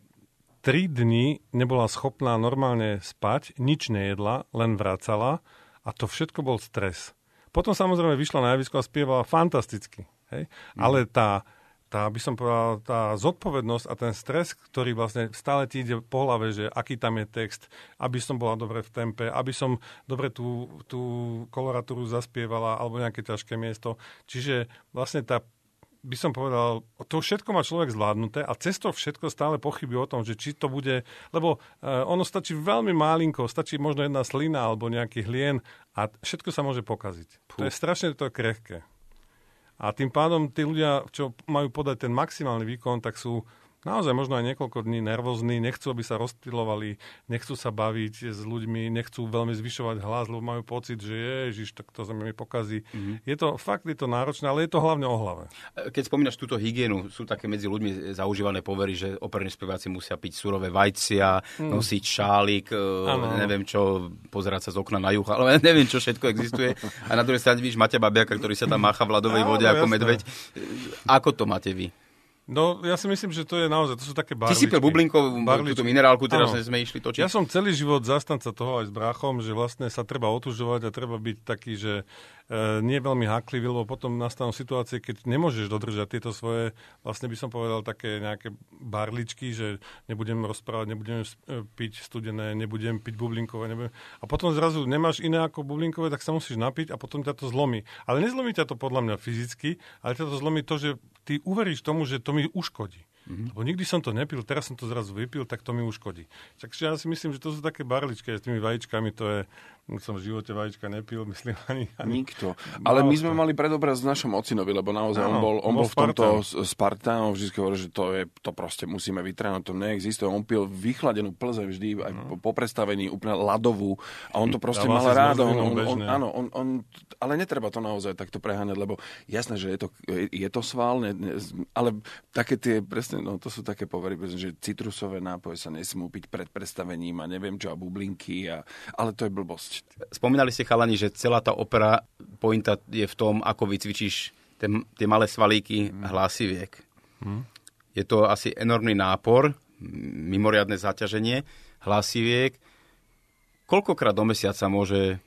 tri dni nebola schopná normálne spať, nič nejedla, len vracala a to všetko bol stres. Potom samozrejme vyšla na javisko a spievala fantasticky. Hej? Mm. Ale tá tá, by som povedal, tá zodpovednosť a ten stres, ktorý vlastne stále ti ide po hlave, že aký tam je text, aby som bola dobre v tempe, aby som dobre tú, tú koloratúru zaspievala alebo nejaké ťažké miesto. Čiže vlastne tá by som povedal, to všetko má človek zvládnuté a cez to všetko stále pochybí o tom, že či to bude, lebo uh, ono stačí veľmi malinko, stačí možno jedna slina alebo nejaký hlien a všetko sa môže pokaziť. Puh. To je strašne to krehké. A tým pádom tí ľudia, čo majú podať ten maximálny výkon, tak sú naozaj možno aj niekoľko dní nervózni, nechcú, aby sa rozptilovali, nechcú sa baviť s ľuďmi, nechcú veľmi zvyšovať hlas, lebo majú pocit, že ježiš, tak to sa mi pokazí. Mm-hmm. Je to, fakt je to náročné, ale je to hlavne o hlave. Keď spomínaš túto hygienu, sú také medzi ľuďmi zaužívané povery, že operní speváci musia piť surové vajcia, mm. nosiť šálik, ano. neviem čo, pozerať sa z okna na juh, ale neviem, čo všetko existuje. A na druhej strane vidíš Maťa Babiaka, ktorý sa tam mácha v ľadovej vode ako jasné. medveď. Ako to máte vy? No, ja si myslím, že to je naozaj, to sú také barličky. Ty si pil bublinkov, túto minerálku, teraz ano. sme išli točiť. Ja som celý život zastanca toho aj s bráchom, že vlastne sa treba otužovať a treba byť taký, že e, nie veľmi háklivý, lebo potom nastanú situácie, keď nemôžeš dodržať tieto svoje, vlastne by som povedal, také nejaké barličky, že nebudem rozprávať, nebudem e, piť studené, nebudem piť bublinkové. Nebudem... A potom zrazu nemáš iné ako bublinkové, tak sa musíš napiť a potom ťa to zlomí. Ale nezlomí ťa to podľa mňa fyzicky, ale ťa to zlomí to, že ty uveríš tomu, že to mi uškodí. Mm-hmm. Lebo nikdy som to nepil, teraz som to zrazu vypil, tak to mi uškodí. Takže ja si myslím, že to sú také barličky s tými vajíčkami, to je, som v živote vajíčka nepil, myslím ani... ani Nikto. Ale my sme mali predobraz našom ocinovi, lebo naozaj on bol, on bol v tomto Spartan, on vždy hovoril, že to, je, to proste musíme vytrénovať, to neexistuje. On pil vychladenú plze vždy, aj no. po, po predstavení úplne ľadovú a on to proste mal rád. On, on, on, áno, on, on, ale netreba to naozaj takto preháňať, lebo jasné, že je to, je to sval, ne, ne, ale také tie, presne, no to sú také povery, že citrusové nápoje sa nesmú piť pred predstavením a neviem čo, a bublinky, a, ale to je blbosť. Spomínali ste chalani, že celá tá opera, pointa je v tom, ako vycvičíš ten, tie malé svalíky mm. hlasiviek. Mm. Je to asi enormný nápor, mimoriadne zaťaženie hlasiviek. Koľkokrát do mesiaca môže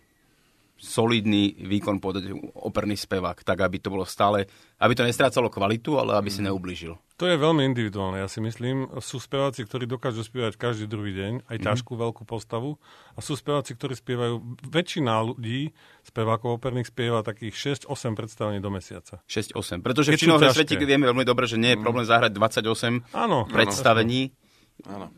solidný výkon podať operný spevák, tak aby to bolo stále, aby to nestrácalo kvalitu, ale aby si neublížil. To je veľmi individuálne, ja si myslím. Sú speváci, ktorí dokážu spievať každý druhý deň, aj mhm. ťažkú mm-hmm. veľkú postavu. A sú speváci, ktorí spievajú, väčšina ľudí, spevákov operných, spieva takých 6-8 predstavení do mesiaca. 6-8, pretože v činohre svete vieme veľmi dobre, že nie je problém zahrať 28 áno, predstavení. Áno.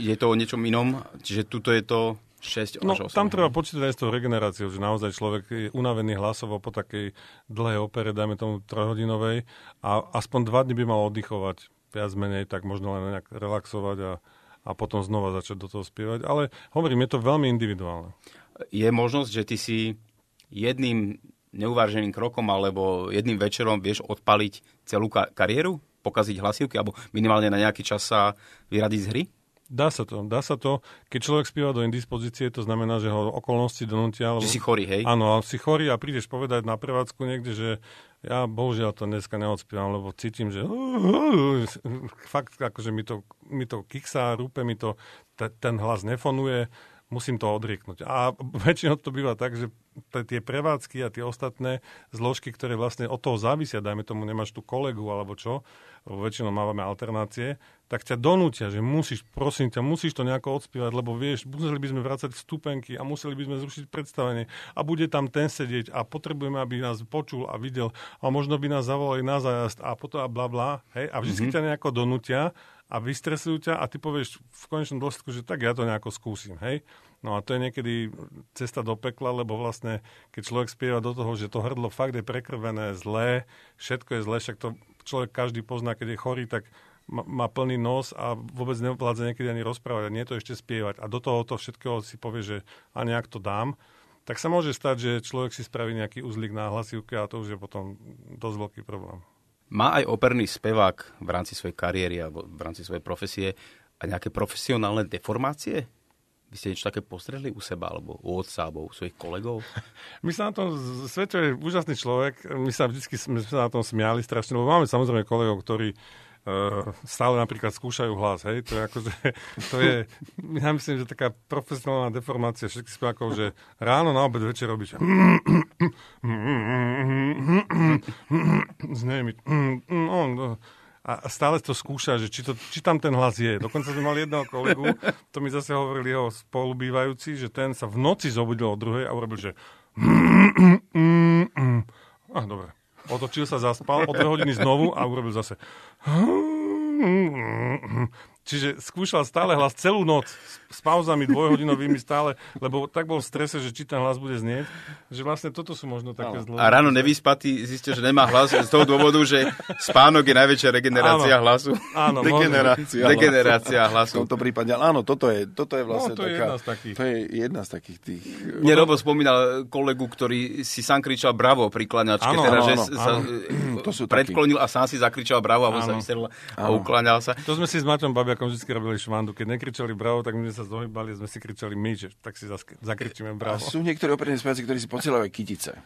Je to o niečom inom, čiže tuto je to 6 no, 8. Tam treba počítať aj s tou regeneráciou, že naozaj človek je unavený hlasovo po takej dlhej opere, dajme tomu trojhodinovej, a aspoň dva dny by mal oddychovať viac menej, tak možno len nejak relaxovať a, a potom znova začať do toho spievať. Ale hovorím, je to veľmi individuálne. Je možnosť, že ty si jedným neuváženým krokom alebo jedným večerom vieš odpaliť celú kariéru? Pokaziť hlasivky alebo minimálne na nejaký čas sa vyradiť z hry? Dá sa to, dá sa to. Keď človek spieva do indispozície, to znamená, že ho okolnosti donútia. Že si chorý, hej? Áno, si chorý a prídeš povedať na prevádzku niekde, že ja bohužiaľ to dneska neodspievam, lebo cítim, že fakt akože mi to, mi to kiksá, rúpe mi to, ten hlas nefonuje, musím to odrieknúť. A väčšinou to býva tak, že tie prevádzky a tie ostatné zložky, ktoré vlastne od toho závisia, dajme tomu, nemáš tu kolegu alebo čo, väčšinou máme alternácie, tak ťa donútia, že musíš, prosím ťa, musíš to nejako odspievať, lebo vieš, museli by sme vrácať vstupenky a museli by sme zrušiť predstavenie a bude tam ten sedieť a potrebujeme, aby nás počul a videl a možno by nás zavolali na zájazd a potom a bla bla, hej, a vždy mm-hmm. ťa nejako donútia a vystresujú ťa a ty povieš v konečnom dôsledku, že tak ja to nejako skúsim, hej. No a to je niekedy cesta do pekla, lebo vlastne, keď človek spieva do toho, že to hrdlo fakt je prekrvené, zlé, všetko je zlé, však to človek každý pozná, keď je chorý, tak má plný nos a vôbec nevládza niekedy ani rozprávať a nie to ešte spievať. A do toho to všetkého si povie, že a nejak to dám, tak sa môže stať, že človek si spraví nejaký uzlík na hlasivke a to už je potom dosť veľký problém. Má aj operný spevák v rámci svojej kariéry alebo v rámci svojej profesie a nejaké profesionálne deformácie? Vy ste niečo také postrehli u seba, alebo u otca, alebo u svojich kolegov? My sa na tom, Sveto je úžasný človek, my sa vždy sme sa na tom smiali strašne, lebo máme samozrejme kolegov, ktorí stále napríklad skúšajú hlas, hej, to je akože, to je, ja myslím, že taká profesionálna deformácia všetkých spevákov, že ráno na obed večer robíš no, a stále to skúša, že či, to, či tam ten hlas je. Dokonca sme mali jedného kolegu, to mi zase hovorili jeho spolubývajúci, že ten sa v noci zobudil o druhej a urobil, že a dobre. Otočil sa, zaspal, o dve hodiny znovu a urobil zase Čiže skúšal stále hlas celú noc s pauzami dvojhodinovými stále, lebo tak bol v strese, že či ten hlas bude znieť, že vlastne toto sú možno také zlo. A ráno nevyspatý zistil, že nemá hlas z toho dôvodu, že spánok je najväčšia regenerácia áno, hlasu. Áno, degenerácia, degenerácia hlasu. V tomto prípade, áno, toto je, toto je vlastne no, to taká, je jedna z takých. To je jedna z takých tých... Mne Robo spomínal kolegu, ktorý si sám kričal bravo pri klaňačke, áno, teda, áno, že áno, sa áno. To sú predklonil takí. a sám si zakričal bravo a on sa vystrelil a ukláňal sa. To sme si s Maťom Babiakom vždy robili švandu. Keď nekričali bravo, tak my sme sa zohybali, sme si kričali my, že tak si zakričíme bravo. A sú niektorí operní speváci, ktorí si posielajú aj kytice.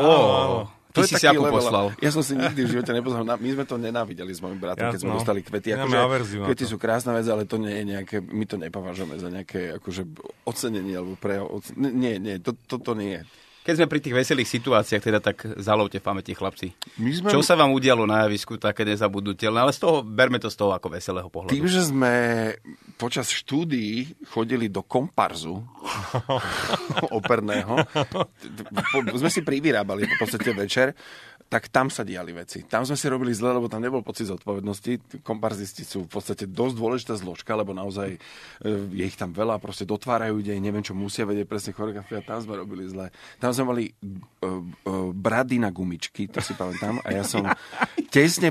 Ó, oh, to si si ako poslal. Ja som si nikdy v živote neposlal. My sme to nenávideli s mojim bratom, Jasno. keď sme dostali kvety. Akože, kvety sú krásna vec, ale to nie je nejaké, my to nepovažujeme za nejaké akože, ocenenie alebo pre... Nie, nie, to, to, to nie je. Keď sme pri tých veselých situáciách, teda tak zalovte v pamäti, chlapci. My sme... Čo sa vám udialo na javisku také nezabudnutelné? Ale z toho, berme to z toho ako veselého pohľadu. Tým, že sme počas štúdií chodili do komparzu operného, sme si privyrábali v podstate večer tak tam sa diali veci. Tam sme si robili zle, lebo tam nebol pocit zodpovednosti. Komparzisti sú v podstate dosť dôležitá zložka, lebo naozaj e, je ich tam veľa, proste dotvárajú ide, neviem čo musia vedieť presne choreografia, tam sme robili zle. Tam sme mali uh, uh, brady na gumičky, to si pamätám, a ja som tesne,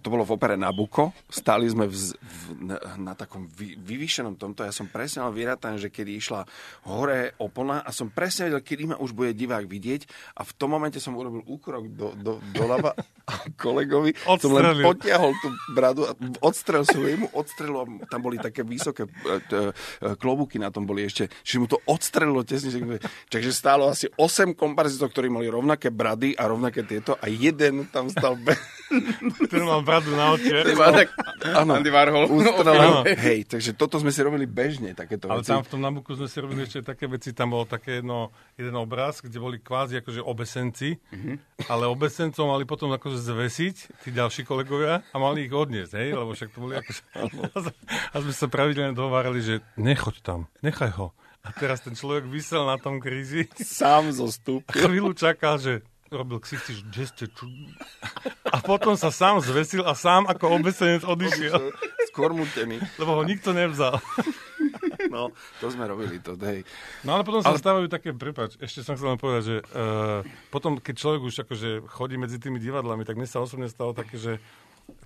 to bolo v opere Nabuko, stáli sme v, v, na, na takom vy, vyvýšenom tomto, ja som presne mal vyrátané, že kedy išla hore opona a som presne vedel, kedy ma už bude divák vidieť. A v tom momente som urobil úkrok do, do doľava a kolegovi Odstrelil. som len potiahol tú bradu a odstrel som mu odstrelil, tam boli také vysoké e, e, klobúky na tom boli ešte, že mu to odstrelilo tesne, takže stálo asi 8 komparzitov, ktorí mali rovnaké brady a rovnaké tieto a jeden tam stal be- Ktorý mal bradu na oči. Iba tak Áno. Andy Warhol. Ustrelené. Hej, takže toto sme si robili bežne, takéto Ale veci. tam v tom Nabuku sme si robili ešte také veci, tam bolo také jedno, jeden obraz, kde boli kvázi akože obesenci, ale obesencov mali potom akože zvesiť tí ďalší kolegovia a mali ich odniesť, hej, lebo však to boli akože... a sme sa pravidelne dohovárali, že nechoď tam, nechaj ho. A teraz ten človek vysel na tom kríži Sám a zostúpil. chvíľu čakal, že robil ksichty, že ste tu? A potom sa sám zvesil a sám ako obesenec odišiel, Skormutený. lebo ho nikto nevzal. No, to sme robili, to hej. No ale potom sa stávajú také, prepač, ešte som chcel len povedať, že uh, potom, keď človek už akože chodí medzi tými divadlami, tak mne sa osobne stalo také, že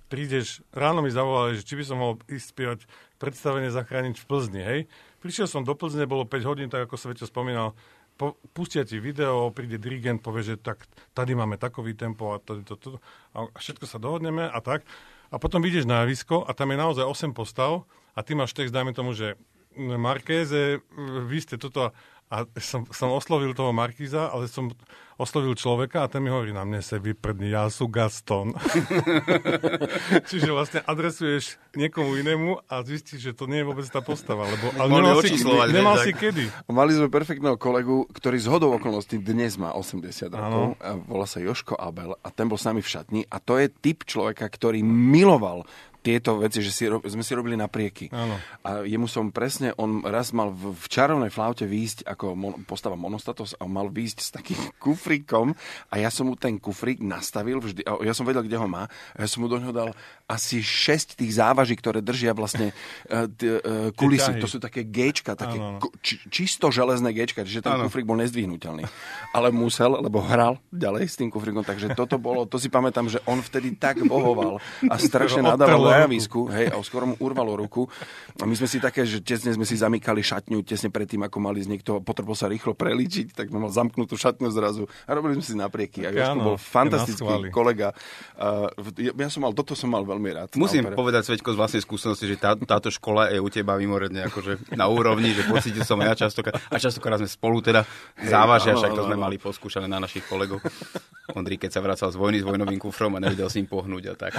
prídeš, ráno mi zavolali, že či by som mohol ísť spievať predstavenie zachrániť v Plzni, hej. Prišiel som do Plzne, bolo 5 hodín, tak ako Sveto spomínal, po, pustia ti video, príde dirigent, povie, že tak tady máme takový tempo a tady to, to, a všetko sa dohodneme a tak. A potom ideš na javisko a tam je naozaj 8 postav a ty máš text, dajme tomu, že Markéze, vy ste toto a som, som oslovil toho Markíza, ale som oslovil človeka a ten mi hovorí, na mne sa vyprdni, ja sú Gaston. Čiže vlastne adresuješ niekomu inému a zistíš, že to nie je vôbec tá postava. Lebo, ale nemal, si, nemal si tak. kedy. Mali sme perfektného kolegu, ktorý z hodou okolností dnes má 80 rokov. A volá sa Joško Abel a ten bol s nami v šatni a to je typ človeka, ktorý miloval tieto veci, že si, sme si robili naprieky. Áno. A jemu som presne, on raz mal v, v čarovnej flaute výjsť ako mon, postava Monostatos a mal výjsť s takým kufrikom a ja som mu ten kufrik nastavil vždy, a ja som vedel, kde ho má a ja som mu do neho dal asi 6 tých závaží, ktoré držia vlastne uh, t, uh, kulisy. To sú také géčka, také Áno, áno. či, čisto železné géčka, čiže ten Áno. kufrik bol nezdvihnutelný. Ale musel, lebo hral ďalej s tým kufrikom, takže toto bolo, to si pamätám, že on vtedy tak bohoval a strašne nadával na javisku, hej, a skoro mu urvalo ruku. A my sme si také, že tesne sme si zamykali šatňu, tesne predtým, ako mali z niekto, potreboval sa rýchlo prelíčiť, tak mal zamknutú šatňu zrazu a robili sme si naprieky. A áno, bol fantastický kolega. A ja, som mal, toto som mal veľmi rád. Musím povedať, Sveďko, z vlastnej skúsenosti, že tá, táto škola je u teba mimoriadne akože na úrovni, že pocítil som ja častokrát. A častokrát sme spolu teda závažia, však to sme mali poskúšané na našich kolegov. Ondri, keď sa vracal z vojny s vojnovým kufrom a nevedel si im pohnúť a tak.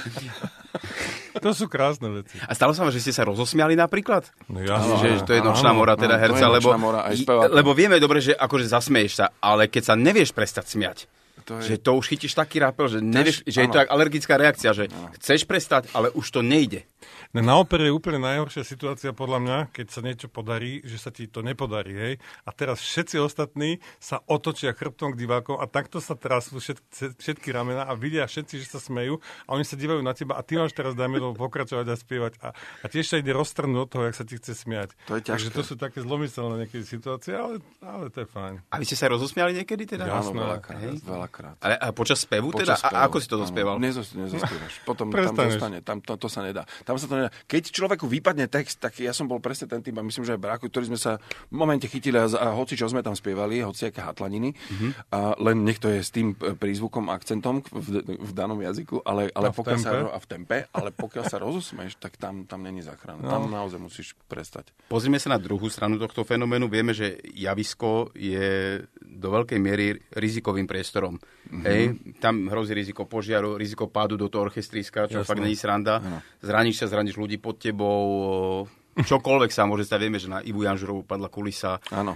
To sú krásne veci. A stalo sa vám, že ste sa rozosmiali napríklad? No Že, jasne. že to je nočná Áno, mora teda áno, herca, lebo, nočná mora aj speváka. lebo vieme dobre, že akože zasmieješ sa, ale keď sa nevieš prestať smiať, To je- že to už chytíš taký rapel, že, nevieš, že je to áno. alergická reakcia, že chceš prestať, ale už to nejde. Na opere je úplne najhoršia situácia podľa mňa, keď sa niečo podarí, že sa ti to nepodarí, hej. A teraz všetci ostatní sa otočia chrbtom k divákom a takto sa trasú všetky, všetky ramena a vidia všetci, že sa smejú a oni sa dívajú na teba a ty máš teraz, dajme to, pokračovať a spievať a, a tiež sa ide roztrhnúť od toho, jak sa ti chce smiať. To je Takže ťažké. to sú také zlomyselné niekedy situácie, ale, ale to je fajn. A vy ste sa rozosmiali niekedy teda? Áno, Jasné. veľakrát, Hej. veľakrát. Ale a počas spevu teda? Počas A, a spevu, ako si to dospieval? Nezos, nezospievaš. Potom tam zostane. Tam, to, to sa nedá. Tam sa to nedá. Keď človeku vypadne text, tak ja som bol presne ten typ, a myslím, že aj Bráku, ktorý sme sa v momente chytili a, a hoci čo sme tam spievali, hoci aké hatlaniny, Mhm. a len nech to je s tým e, prízvukom, akcentom v, v danom jazyku, ale, ale A pokiaľ sa, tempe? a v tempe, ale pokiaľ sa rozosmeš, tak tam, tam není záchrana. No. Tam naozaj musíš prestať. Pozrime sa na druhú stranu tohto fenoménu. Vieme, že javisko je do veľkej miery rizikovým priestorom. Mm-hmm. Hej, tam hrozí riziko požiaru, riziko pádu do toho orchestriska, čo Jasné. fakt není sranda. Zraníš sa, zraníš ľudí pod tebou, o, čokoľvek sa môže stať. Vieme, že na Ivu Janžurovu padla kulisa. Áno.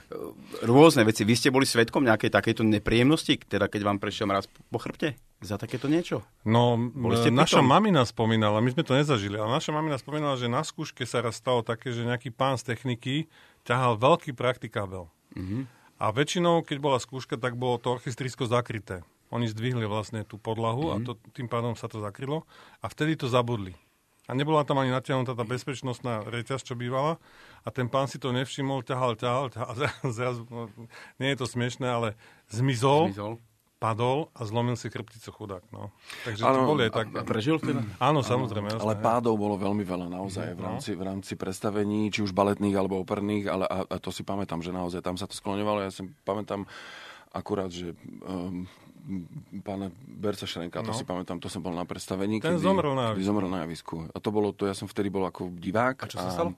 Rôzne veci. Vy ste boli svetkom nejakej takejto nepríjemnosti, teda keď vám prešiel mraz po chrbte? Za takéto niečo? No, Boli ste naša mamina spomínala, my sme to nezažili, ale naša mamina spomínala, že na skúške sa raz stalo také, že nejaký pán z techniky ťahal veľký praktikábel. Mm-hmm. A väčšinou, keď bola skúška, tak bolo to orchestrisko zakryté. Oni zdvihli vlastne tú podlahu mm-hmm. a to, tým pádom sa to zakrylo a vtedy to zabudli. A nebola tam ani natiahnutá tá bezpečnostná reťaz, čo bývala. A ten pán si to nevšimol, ťahal, ťahal, ťahal a zrazu, no, nie je to smiešné, ale zmizol, Zmizol. padol a zlomil si chrbticu chudák. No. Takže to Áno, boli aj tak. A prežil teda? Áno, samozrejme. Jasné, Ale pádov bolo veľmi veľa naozaj v rámci, v rámci predstavení, či už baletných alebo operných, ale a, a to si pamätám, že naozaj tam sa to skloňovalo. Ja si pamätám akurát, že um, pána Berca Šrenka, to No. si pamätám, to som bol na predstavení. Ten zomrel na kedy javisku. zomrel na javisku. A to bolo, to ja som vtedy bol ako divák. A čo sa stalo?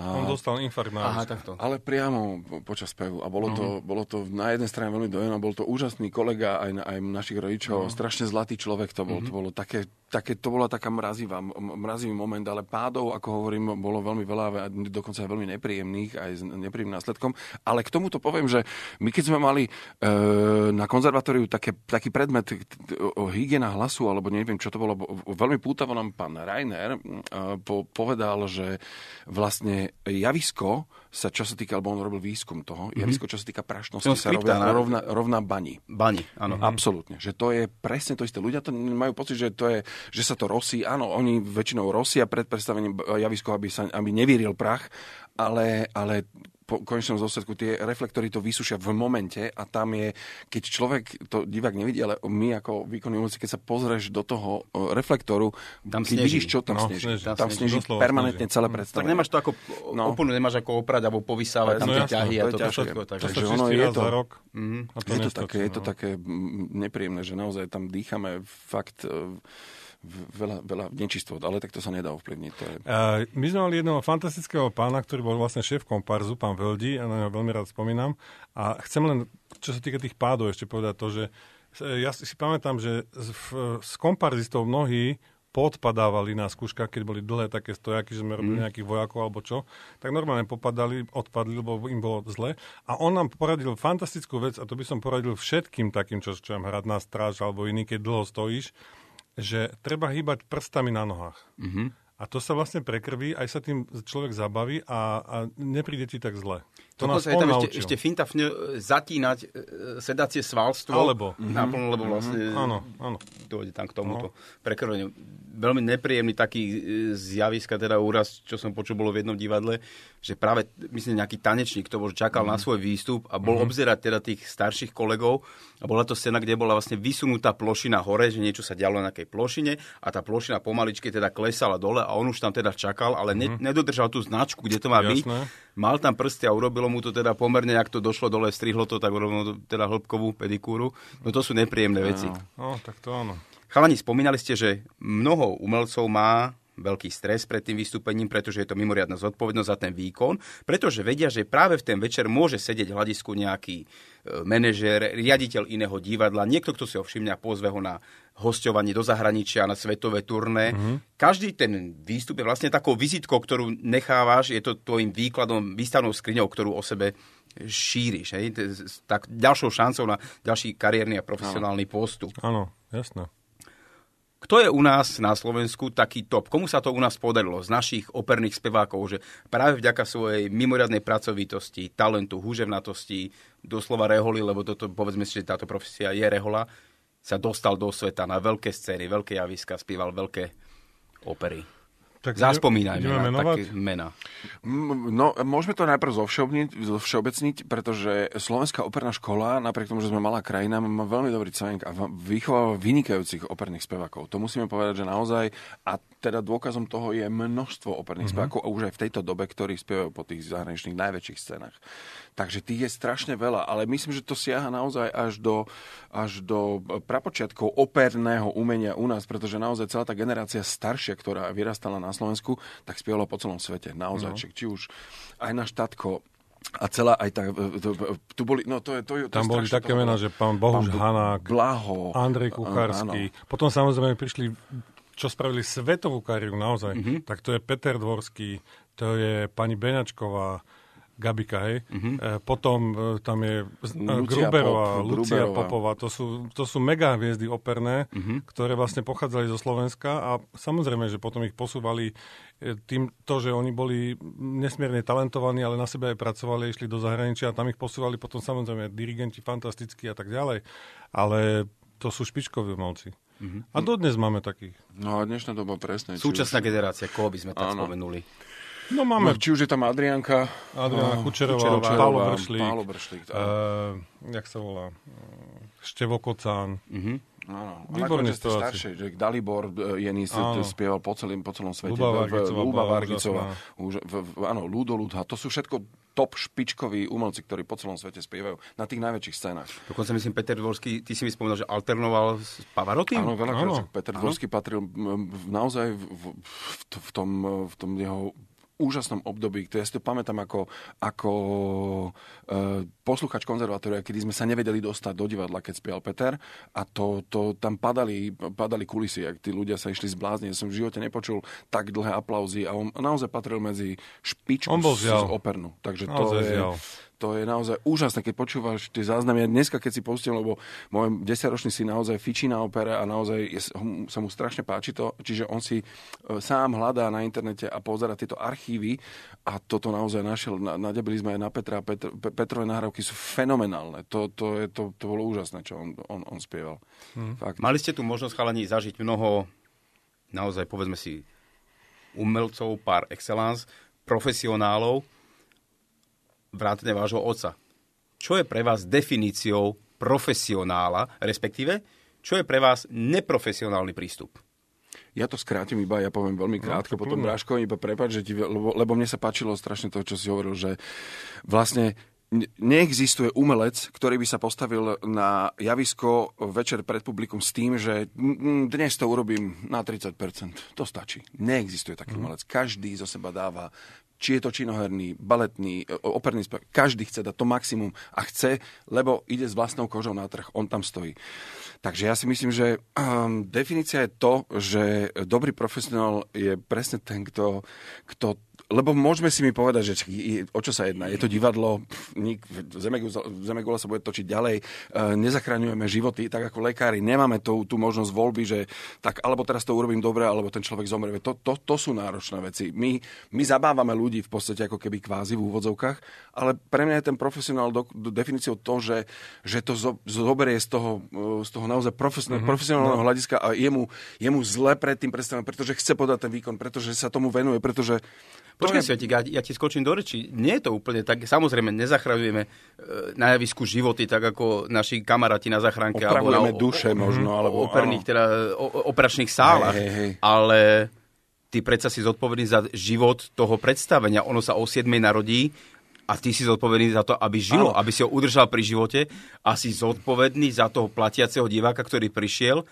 A... On dostal infarkt na Aha, takto. Ale priamo počas spevu. A bolo, uh-huh. to, bolo to na jednej strane veľmi dojemné, bol to úžasný kolega aj, aj našich rodičov, uh-huh. strašne zlatý človek to bol. Uh-huh. To bolo také, také, to bola taká mrazivá, mrazivý moment, ale pádov, ako hovorím, bolo veľmi veľa a dokonca aj veľmi nepríjemných, aj s nepríjemným následkom. Ale k tomuto poviem, že my keď sme mali e, na konzervatóriu také, taký predmet o hygiena hlasu, alebo neviem, čo to bolo, veľmi pútavo nám pán Rainer e, po, povedal, že vlastne javisko sa, čo sa týka, alebo on robil výskum toho, mm-hmm. javisko, čo sa týka prašnosti, sa rovná, rovná, rovná bani. Bani, áno. Mm-hmm. Absolútne. Že to je presne to isté. Ľudia to majú pocit, že, to je, že sa to rosí. Áno, oni väčšinou rosia pred predstavením javisko, aby, sa, aby nevíril prach, ale, ale po konečnom dôsledku tie reflektory to vysušia v momente a tam je, keď človek, to divák nevidí, ale my ako výkonní umelci, keď sa pozrieš do toho reflektoru, tam keď sneží. vidíš, čo tam no, sneží. Tam, tam sneží, sneží permanentne sneží. celé mm. predstavenie. Tak nemáš to ako no. oponu, nemáš ako oprať alebo povysávať tam no, tie ťahy a to, to všetko. Takže, takže ono je to, rok. Mm, a to je, to také, je to no. také nepríjemné, že naozaj tam dýchame fakt veľa, veľa nečistot, ale tak to sa nedá ovplyvniť. To je... Uh, my sme mali jedného fantastického pána, ktorý bol vlastne šéf komparzu, pán Veldi, a na neho veľmi rád spomínam. A chcem len, čo sa týka tých pádov, ešte povedať to, že ja si, pamätám, že z, z komparzistov mnohí podpadávali na skúškach, keď boli dlhé také stojaky, že sme robili mm. nejakých vojakov alebo čo, tak normálne popadali, odpadli, lebo im bolo zle. A on nám poradil fantastickú vec, a to by som poradil všetkým takým, čo čo hradná stráž alebo iný, keď dlho stojíš, že treba hýbať prstami na nohách. Mm-hmm. A to sa vlastne prekrví, aj sa tým človek zabaví a, a nepríde ti tak zle. To nás je tam ešte, ešte finta v zatínať e, sedacie svalstvo. Alebo. Naplno, lebo mhm. vlastne mm-hmm. áno, áno. dojde tam k tomuto no. prekrveniu. Veľmi nepríjemný taký e, zjaviska, teda úraz, čo som počul, bolo v jednom divadle, že práve, myslím, nejaký tanečník, to bol, čakal mm-hmm. na svoj výstup a bol mm-hmm. obzerať teda tých starších kolegov a bola to scéna, kde bola vlastne vysunutá plošina hore, že niečo sa dialo na nejakej plošine a tá plošina pomaličky teda klesala dole a on už tam teda čakal, ale ne, nedodržal tú značku, kde to má Jasné. byť. Mal tam prsty a urobilo mu to teda pomerne, ak to došlo dole, strihlo to, tak urobilo teda hĺbkovú pedikúru. No to sú nepríjemné veci. No, tak to áno. Chalani, spomínali ste, že mnoho umelcov má veľký stres pred tým vystúpením, pretože je to mimoriadna zodpovednosť za ten výkon, pretože vedia, že práve v ten večer môže sedieť v hľadisku nejaký e, manažér, riaditeľ iného divadla, niekto, kto si ho všimne a pozve ho na hostovanie do zahraničia, na svetové turné. Mm-hmm. Každý ten výstup je vlastne takou vizitkou, ktorú nechávaš, je to tvojim výkladom, výstavnou skriňou, ktorú o sebe šíriš. Hej? Tak ďalšou šancou na ďalší kariérny a profesionálny postup. Áno, jasné. Kto je u nás na Slovensku taký top? Komu sa to u nás podarilo z našich operných spevákov, že práve vďaka svojej mimoriadnej pracovitosti, talentu, húževnatosti, doslova reholi, lebo toto, povedzme si, že táto profesia je rehola, sa dostal do sveta na veľké scény, veľké javiska, spieval veľké opery. Tak Zaspomínajme na také mena. No, môžeme to najprv zovšeobecniť, pretože Slovenská operná škola, napriek tomu, že sme malá krajina, má veľmi dobrý cvenk a vychováva vynikajúcich operných spevákov. To musíme povedať, že naozaj, a teda dôkazom toho je množstvo operných mm-hmm. spevákov, a už aj v tejto dobe, ktorí spievajú po tých zahraničných najväčších scénach. Takže tých je strašne veľa, ale myslím, že to siaha naozaj až do, až do prapočiatkov operného umenia u nás, pretože naozaj celá tá generácia staršia, ktorá vyrastala na Slovensku, tak spievala po celom svete. Naozaj, no. či, už aj náš tatko, a celá aj tak, tu boli, no to je, to je Tam boli také mená, že pán Bohuž pán Hanák, Blaho, Andrej Kuchársky. Áno. Potom samozrejme prišli, čo spravili svetovú kariéru naozaj, mm-hmm. tak to je Peter Dvorský, to je pani Beňačková, Gabika, hej. Uh-huh. E, potom e, tam je Lucia Gruberová, Pop, Lucia Gruberová. Popová. To sú, to sú mega hviezdy operné, uh-huh. ktoré vlastne pochádzali zo Slovenska a samozrejme, že potom ich posúvali e, tým to, že oni boli nesmierne talentovaní, ale na sebe aj pracovali, išli do zahraničia a tam ich posúvali potom samozrejme dirigenti fantastickí a tak ďalej. Ale to sú špičkoví umelci. Uh-huh. A dodnes máme takých. No a dnešná doba presne. Súčasná už... generácia, koho by sme tak spomenuli? No máme. No, či už je tam Adrianka. Adriana no, Kučerová, Kučerová Pálo Bršlík. Pálo Bršlík. Uh, jak sa volá? Števo Kocán. Uh-huh. Áno, výborne staršie, že Dalibor e, Jenis spieval po, celým, po celom svete. Luba Vargicová. Áno, Ludo Ludha. To sú všetko top špičkoví umelci, ktorí po celom svete spievajú na tých najväčších scénach. Dokonca myslím, Peter Dvorský, ty si mi spomínal, že alternoval s Pavarotým? Áno, veľakrát. Peter Dvorský patril naozaj v, v, v, tom, v tom jeho úžasnom období, to ja si to pamätám ako, ako uh, posluchač konzervatória, kedy sme sa nevedeli dostať do divadla, keď spial Peter a to, to tam padali, padali kulisy, ak tí ľudia sa išli zblázniť. Ja som v živote nepočul tak dlhé aplauzy a on naozaj patril medzi špičku on bol z, z opernú. Takže to Naozaj je. To je naozaj úžasné, keď počúvaš tie záznamy. Ja dneska, keď si pustím, lebo môj desiaročný si naozaj fičí na opere a naozaj je, sa mu strašne páči to, čiže on si e, sám hľadá na internete a pozera tieto archívy a toto naozaj našiel. Na- Nadebili sme aj na Petra a Petr, Pe- Petrové nahrávky sú fenomenálne. To, to, je, to, to bolo úžasné, čo on, on, on spieval. Fakt. Mali ste tu možnosť chalani zažiť mnoho, naozaj povedzme si, umelcov par excellence, profesionálov, vrátane vášho oca. Čo je pre vás definíciou profesionála, respektíve, čo je pre vás neprofesionálny prístup? Ja to skrátim iba, ja poviem veľmi krátko, to potom. Bráško, iba prepáč, že ti, lebo, lebo mne sa páčilo strašne to, čo si hovoril, že vlastne ne- neexistuje umelec, ktorý by sa postavil na javisko večer pred publikum s tým, že "Mm, dnes to urobím na 30%. To stačí. Neexistuje taký umelec. Každý zo seba dáva či je to činoherný, baletný, o- operný spev, každý chce dať to maximum a chce, lebo ide s vlastnou kožou na trh, on tam stojí. Takže ja si myslím, že um, definícia je to, že dobrý profesionál je presne ten, kto, kto lebo môžeme si mi povedať, že o čo sa jedná. Je to divadlo, nik, Zemegula, sa bude točiť ďalej, e, nezachraňujeme životy, tak ako lekári, nemáme tú, tú možnosť voľby, že tak alebo teraz to urobím dobre, alebo ten človek zomrie. To, to, to sú náročné veci. My, my zabávame ľudí v podstate ako keby kvázi v úvodzovkách, ale pre mňa je ten profesionál do, do definíciou to, že, že to zo, zoberie z toho, e, z toho naozaj profesionál, mm-hmm. profesionálneho hľadiska a je mu, je mu zle pred tým predstavené, pretože chce podať ten výkon, pretože sa tomu venuje, pretože Počkaj, Svetík, ja, ja ti skočím do reči. Nie je to úplne tak. Samozrejme, nezachraňujeme e, na javisku životy, tak ako naši kamaráti na zachránke. Opravujeme na, duše možno, alebo- operných, áno. teda, o, operačných sálach. Hej, hej, hej. Ale ty predsa si zodpovedný za život toho predstavenia. Ono sa o 7 narodí a ty si zodpovedný za to, aby žilo, Áno. aby si ho udržal pri živote a si zodpovedný za toho platiaceho diváka, ktorý prišiel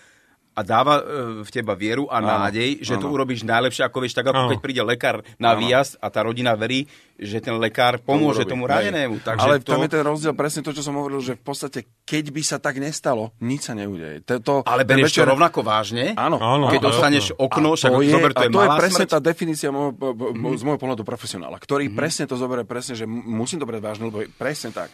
a dáva e, v teba vieru a Áno, nádej, že to áno. urobíš najlepšie, ako vieš, tak ako Áno. keď príde lekár na Áno. výjazd a tá rodina verí, že ten lekár pomôže tomu Hej. ranenému. Takže Ale to... tam je ten rozdiel presne to, čo som hovoril, že v podstate, keď by sa tak nestalo, nič sa neudeje. To, to, Ale berieš to rovnako vážne? Áno. Áno, Keď áno. dostaneš okno, A však to je, zober, to a je to je malá presne smrť. Tá definícia môjho, mm-hmm. z môjho pohľadu profesionála, ktorý mm-hmm. presne to zoberie presne, že musím to brať vážne, lebo presne tak.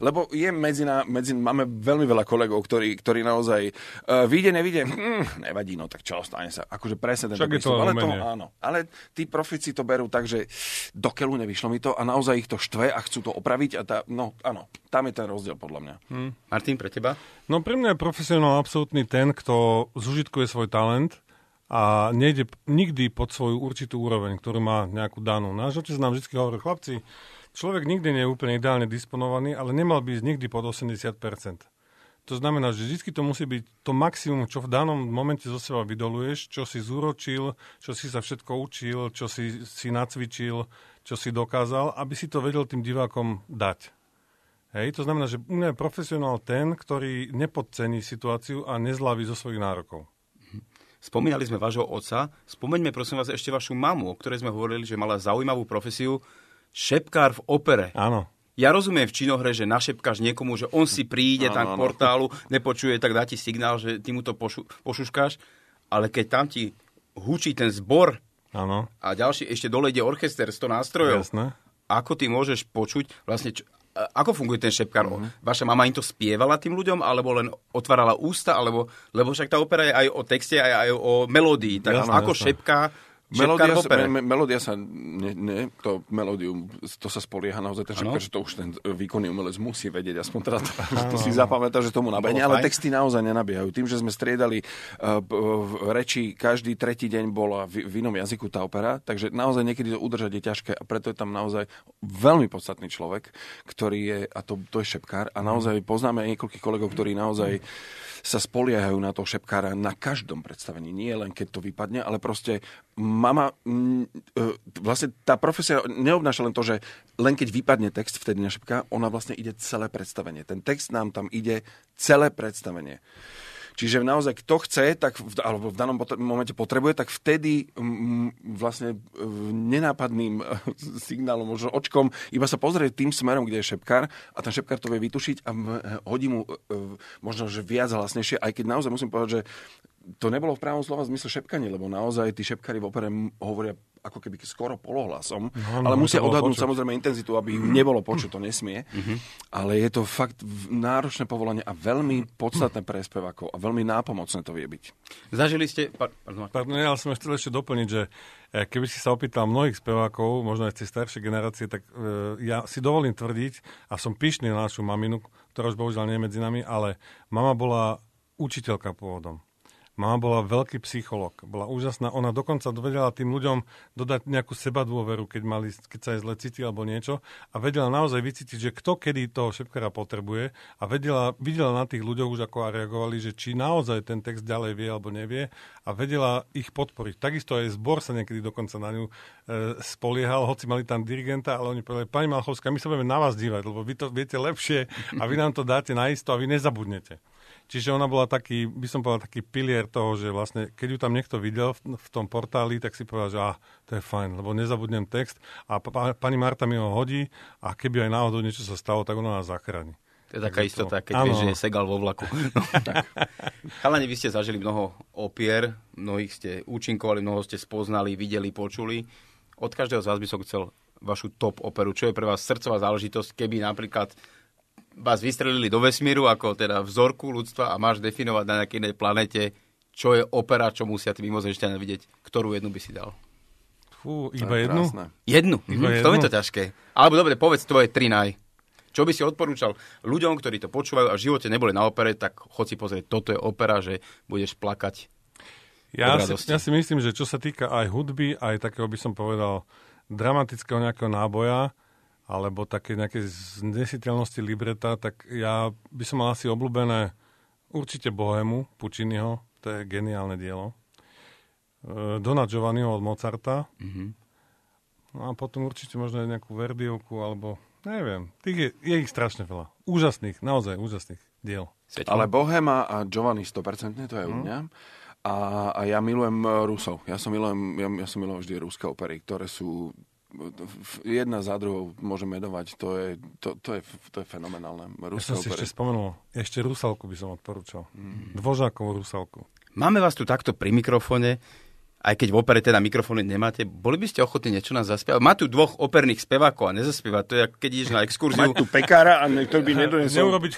Lebo je medzi, na, medzi máme veľmi veľa kolegov, ktorí, ktorí naozaj uh, vyjde, nevyjde, hm, nevadí, no tak čo, stane sa. Akože presne ten Však je to ale, to, áno. ale tí profici to berú tak, že do keľu nevyšlo mi to a naozaj ich to štve a chcú to opraviť a tá, no áno, tam je ten rozdiel podľa mňa. Hm. Martin, pre teba? No pre mňa je profesionál absolútny ten, kto zužitkuje svoj talent a nejde nikdy pod svoju určitú úroveň, ktorú má nejakú danú. Náš otec nám vždy hovoril, chlapci, človek nikdy nie je úplne ideálne disponovaný, ale nemal by ísť nikdy pod 80%. To znamená, že vždy to musí byť to maximum, čo v danom momente zo seba vydoluješ, čo si zúročil, čo si sa všetko učil, čo si, si nacvičil, čo si dokázal, aby si to vedel tým divákom dať. Hej, to znamená, že u mňa je profesionál ten, ktorý nepodcení situáciu a nezlaví zo svojich nárokov. Spomínali sme vášho otca. Spomeňme prosím vás ešte vašu mamu, o ktorej sme hovorili, že mala zaujímavú profesiu. Šepkár v opere. Áno. Ja rozumiem v činohre, že našepkáš niekomu, že on si príde Áno, tam k áno. portálu, nepočuje, tak dá ti signál, že ty mu to pošu, pošuškáš. Ale keď tam ti hučí ten zbor Áno, a ďalší, ešte dole ide orchester 100 nástrojov, jasné. ako ty môžeš počuť vlastne, čo, ako funguje ten šepkár? Mhm. Mm-hmm. Vaša mama im to spievala tým ľuďom, alebo len otvárala ústa, alebo, lebo však tá opera je aj o texte, aj, aj o melódii. Tak Jasné, ako jasné. šepká, Melódia, sa, me, me- melódia sa, ne, ne, to melódium, to sa spolieha naozaj ten šepka, že to už ten výkonný umelec musí vedieť, aspoň teda to, to si zapamätá, že tomu nabehne, ale texty naozaj nenabiehajú. Tým, že sme striedali uh, v reči, každý tretí deň bola v, v inom jazyku tá opera, takže naozaj niekedy to udržať je ťažké a preto je tam naozaj veľmi podstatný človek, ktorý je, a to, to je šepkár, a naozaj poznáme niekoľkých kolegov, ktorí naozaj sa spoliehajú na toho šepkára na každom predstavení. Nie len keď to vypadne, ale proste mama, mm, e, vlastne tá profesia neobnáša len to, že len keď vypadne text vtedy na šepka, ona vlastne ide celé predstavenie. Ten text nám tam ide celé predstavenie. Čiže naozaj, kto chce, tak alebo v danom momente potrebuje, tak vtedy vlastne nenápadným signálom, možno očkom, iba sa pozrie tým smerom, kde je šepkár a ten šepkár to vie vytušiť a hodí mu možno, že viac hlasnejšie, aj keď naozaj musím povedať, že to nebolo v právom slova zmysle šepkanie, lebo naozaj tí šepkári v opere hovoria ako keby skoro polohlasom, no, no, ale musia odhadnúť počuť. samozrejme intenzitu, aby ich nebolo počuť, to nesmie. Mm-hmm. Ale je to fakt náročné povolanie a veľmi podstatné pre spevákov a veľmi nápomocné to vie byť. Zažili ste... Pardon, pardon ja som chcel ešte doplniť, že eh, keby si sa opýtal mnohých spevákov, možno aj z tej staršej generácie, tak uh, ja si dovolím tvrdiť a som pyšný na našu maminu, ktorá už bohužiaľ nie je medzi nami, ale mama bola učiteľka pôvodom. Mama bola veľký psycholog, bola úžasná. Ona dokonca vedela tým ľuďom dodať nejakú seba dôveru, keď, mali, keď sa jej zle cíti alebo niečo. A vedela naozaj vycítiť, že kto kedy toho šepkara potrebuje. A vedela, videla na tých ľuďoch už ako reagovali, že či naozaj ten text ďalej vie alebo nevie. A vedela ich podporiť. Takisto aj zbor sa niekedy dokonca na ňu e, spoliehal, hoci mali tam dirigenta, ale oni povedali, pani Malchovská, my sa budeme na vás dívať, lebo vy to viete lepšie a vy nám to dáte na isto a vy nezabudnete. Čiže ona bola taký, by som povedal, taký pilier toho, že vlastne, keď ju tam niekto videl v, v tom portáli, tak si povedal, že ah, to je fajn, lebo nezabudnem text a pa, pani Marta mi ho hodí a keby aj náhodou niečo sa stalo, tak ona nás zachráni. To je taká istota, keď ano. vieš, že je segal vo vlaku. No, Chalani, vy ste zažili mnoho opier, mnohých ste účinkovali, mnoho ste spoznali, videli, počuli. Od každého z vás by som chcel vašu top operu. Čo je pre vás srdcová záležitosť, keby napríklad vás vystrelili do vesmíru ako teda vzorku ľudstva a máš definovať na nejakej inej planete, čo je opera, čo musia tí mimozemšťania vidieť, ktorú jednu by si dal? Fú, iba jednu? Jednu? Iba mhm. jednu? To je to ťažké. Alebo dobre, povedz tvoje tri naj. Čo by si odporúčal ľuďom, ktorí to počúvajú a v živote neboli na opere, tak chod si pozrieť, toto je opera, že budeš plakať. Ja si, ja si myslím, že čo sa týka aj hudby, aj takého by som povedal dramatického nejakého náboja, alebo také nejaké znesiteľnosti libreta, tak ja by som mal asi obľúbené určite Bohemu Pucciniho, to je geniálne dielo. E, Dona Giovanniho od Mozarta. Mm-hmm. No a potom určite možno aj nejakú Verdiovku, alebo neviem. Tých je, je ich strašne veľa. Úžasných, naozaj úžasných diel. Ale Bohema a Giovanni 100% to je u mhm. mňa. A, a ja milujem Rusov. Ja som milujem, ja, ja som milujem vždy ruské opery, ktoré sú jedna za druhou môžeme medovať, to je, to, to je, to je fenomenálne. Ruské ja som si ešte spomenul, ešte Rusalku by som odporúčal. Mm. Dvožákovú Rusalku. Máme vás tu takto pri mikrofóne, aj keď v opere teda mikrofóny nemáte, boli by ste ochotní niečo nás zaspievať? Má tu dvoch operných spevákov a nezaspievať, to je keď ideš na exkurziu. Mať tu pekára a niekto by nedonesol Neurobiť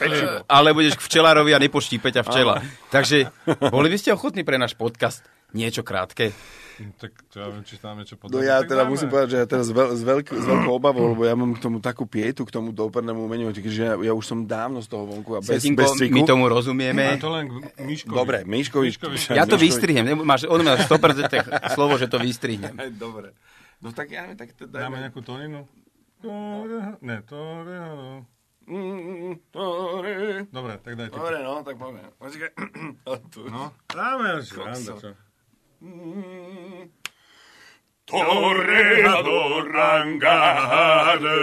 Ale budeš k včelárovi a nepoštípeť a včela. Takže boli by ste ochotní pre náš podcast niečo krátke? Tak čo ja viem, či tam niečo podobné. No ja teda dáme. musím povedať, že ja teraz veľ, s, veľk, s veľkou obavou, lebo ja mám k tomu takú pietu, k tomu doopernému umeniu, že ja, ja už som dávno z toho vonku a bez, Setinko, bez cviku. My tomu rozumieme. to len Miškovi. Dobre, Miškovi. Miškovi. Ja to vystrihnem. Máš on má 100% slovo, že to vystrihnem. Dobre. No tak ja neviem, tak teda... Dáme nejakú tóninu? Ne, to... Dobre, tak dajte. Dobre, no, tak poďme. No, dáme už. Toreador rangade,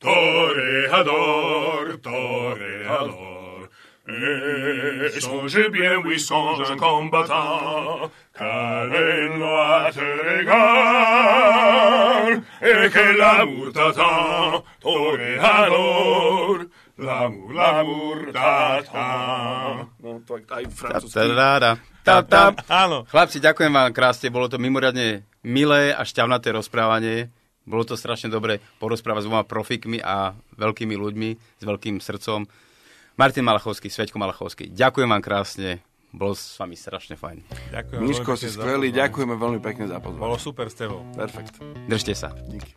toreador, toreador. Et songez bien, oui, songe un combattant, car à te regarde, et que l'amour t'attend, toreador, l'amour, l'amour t'attend. No, to aj francúzsky. Tam, tam. Áno. Chlapci, ďakujem vám krásne, bolo to mimoriadne milé a šťavnaté rozprávanie. Bolo to strašne dobre porozprávať s dvoma profikmi a veľkými ľuďmi s veľkým srdcom. Martin Malachovský, Sveťko Malachovský, ďakujem vám krásne. Bolo s vami strašne fajn. Ďakujem. Miško, si skvelý, ďakujeme veľmi pekne za pozvanie. Bolo super s tebou. Perfekt. Držte sa. Díky.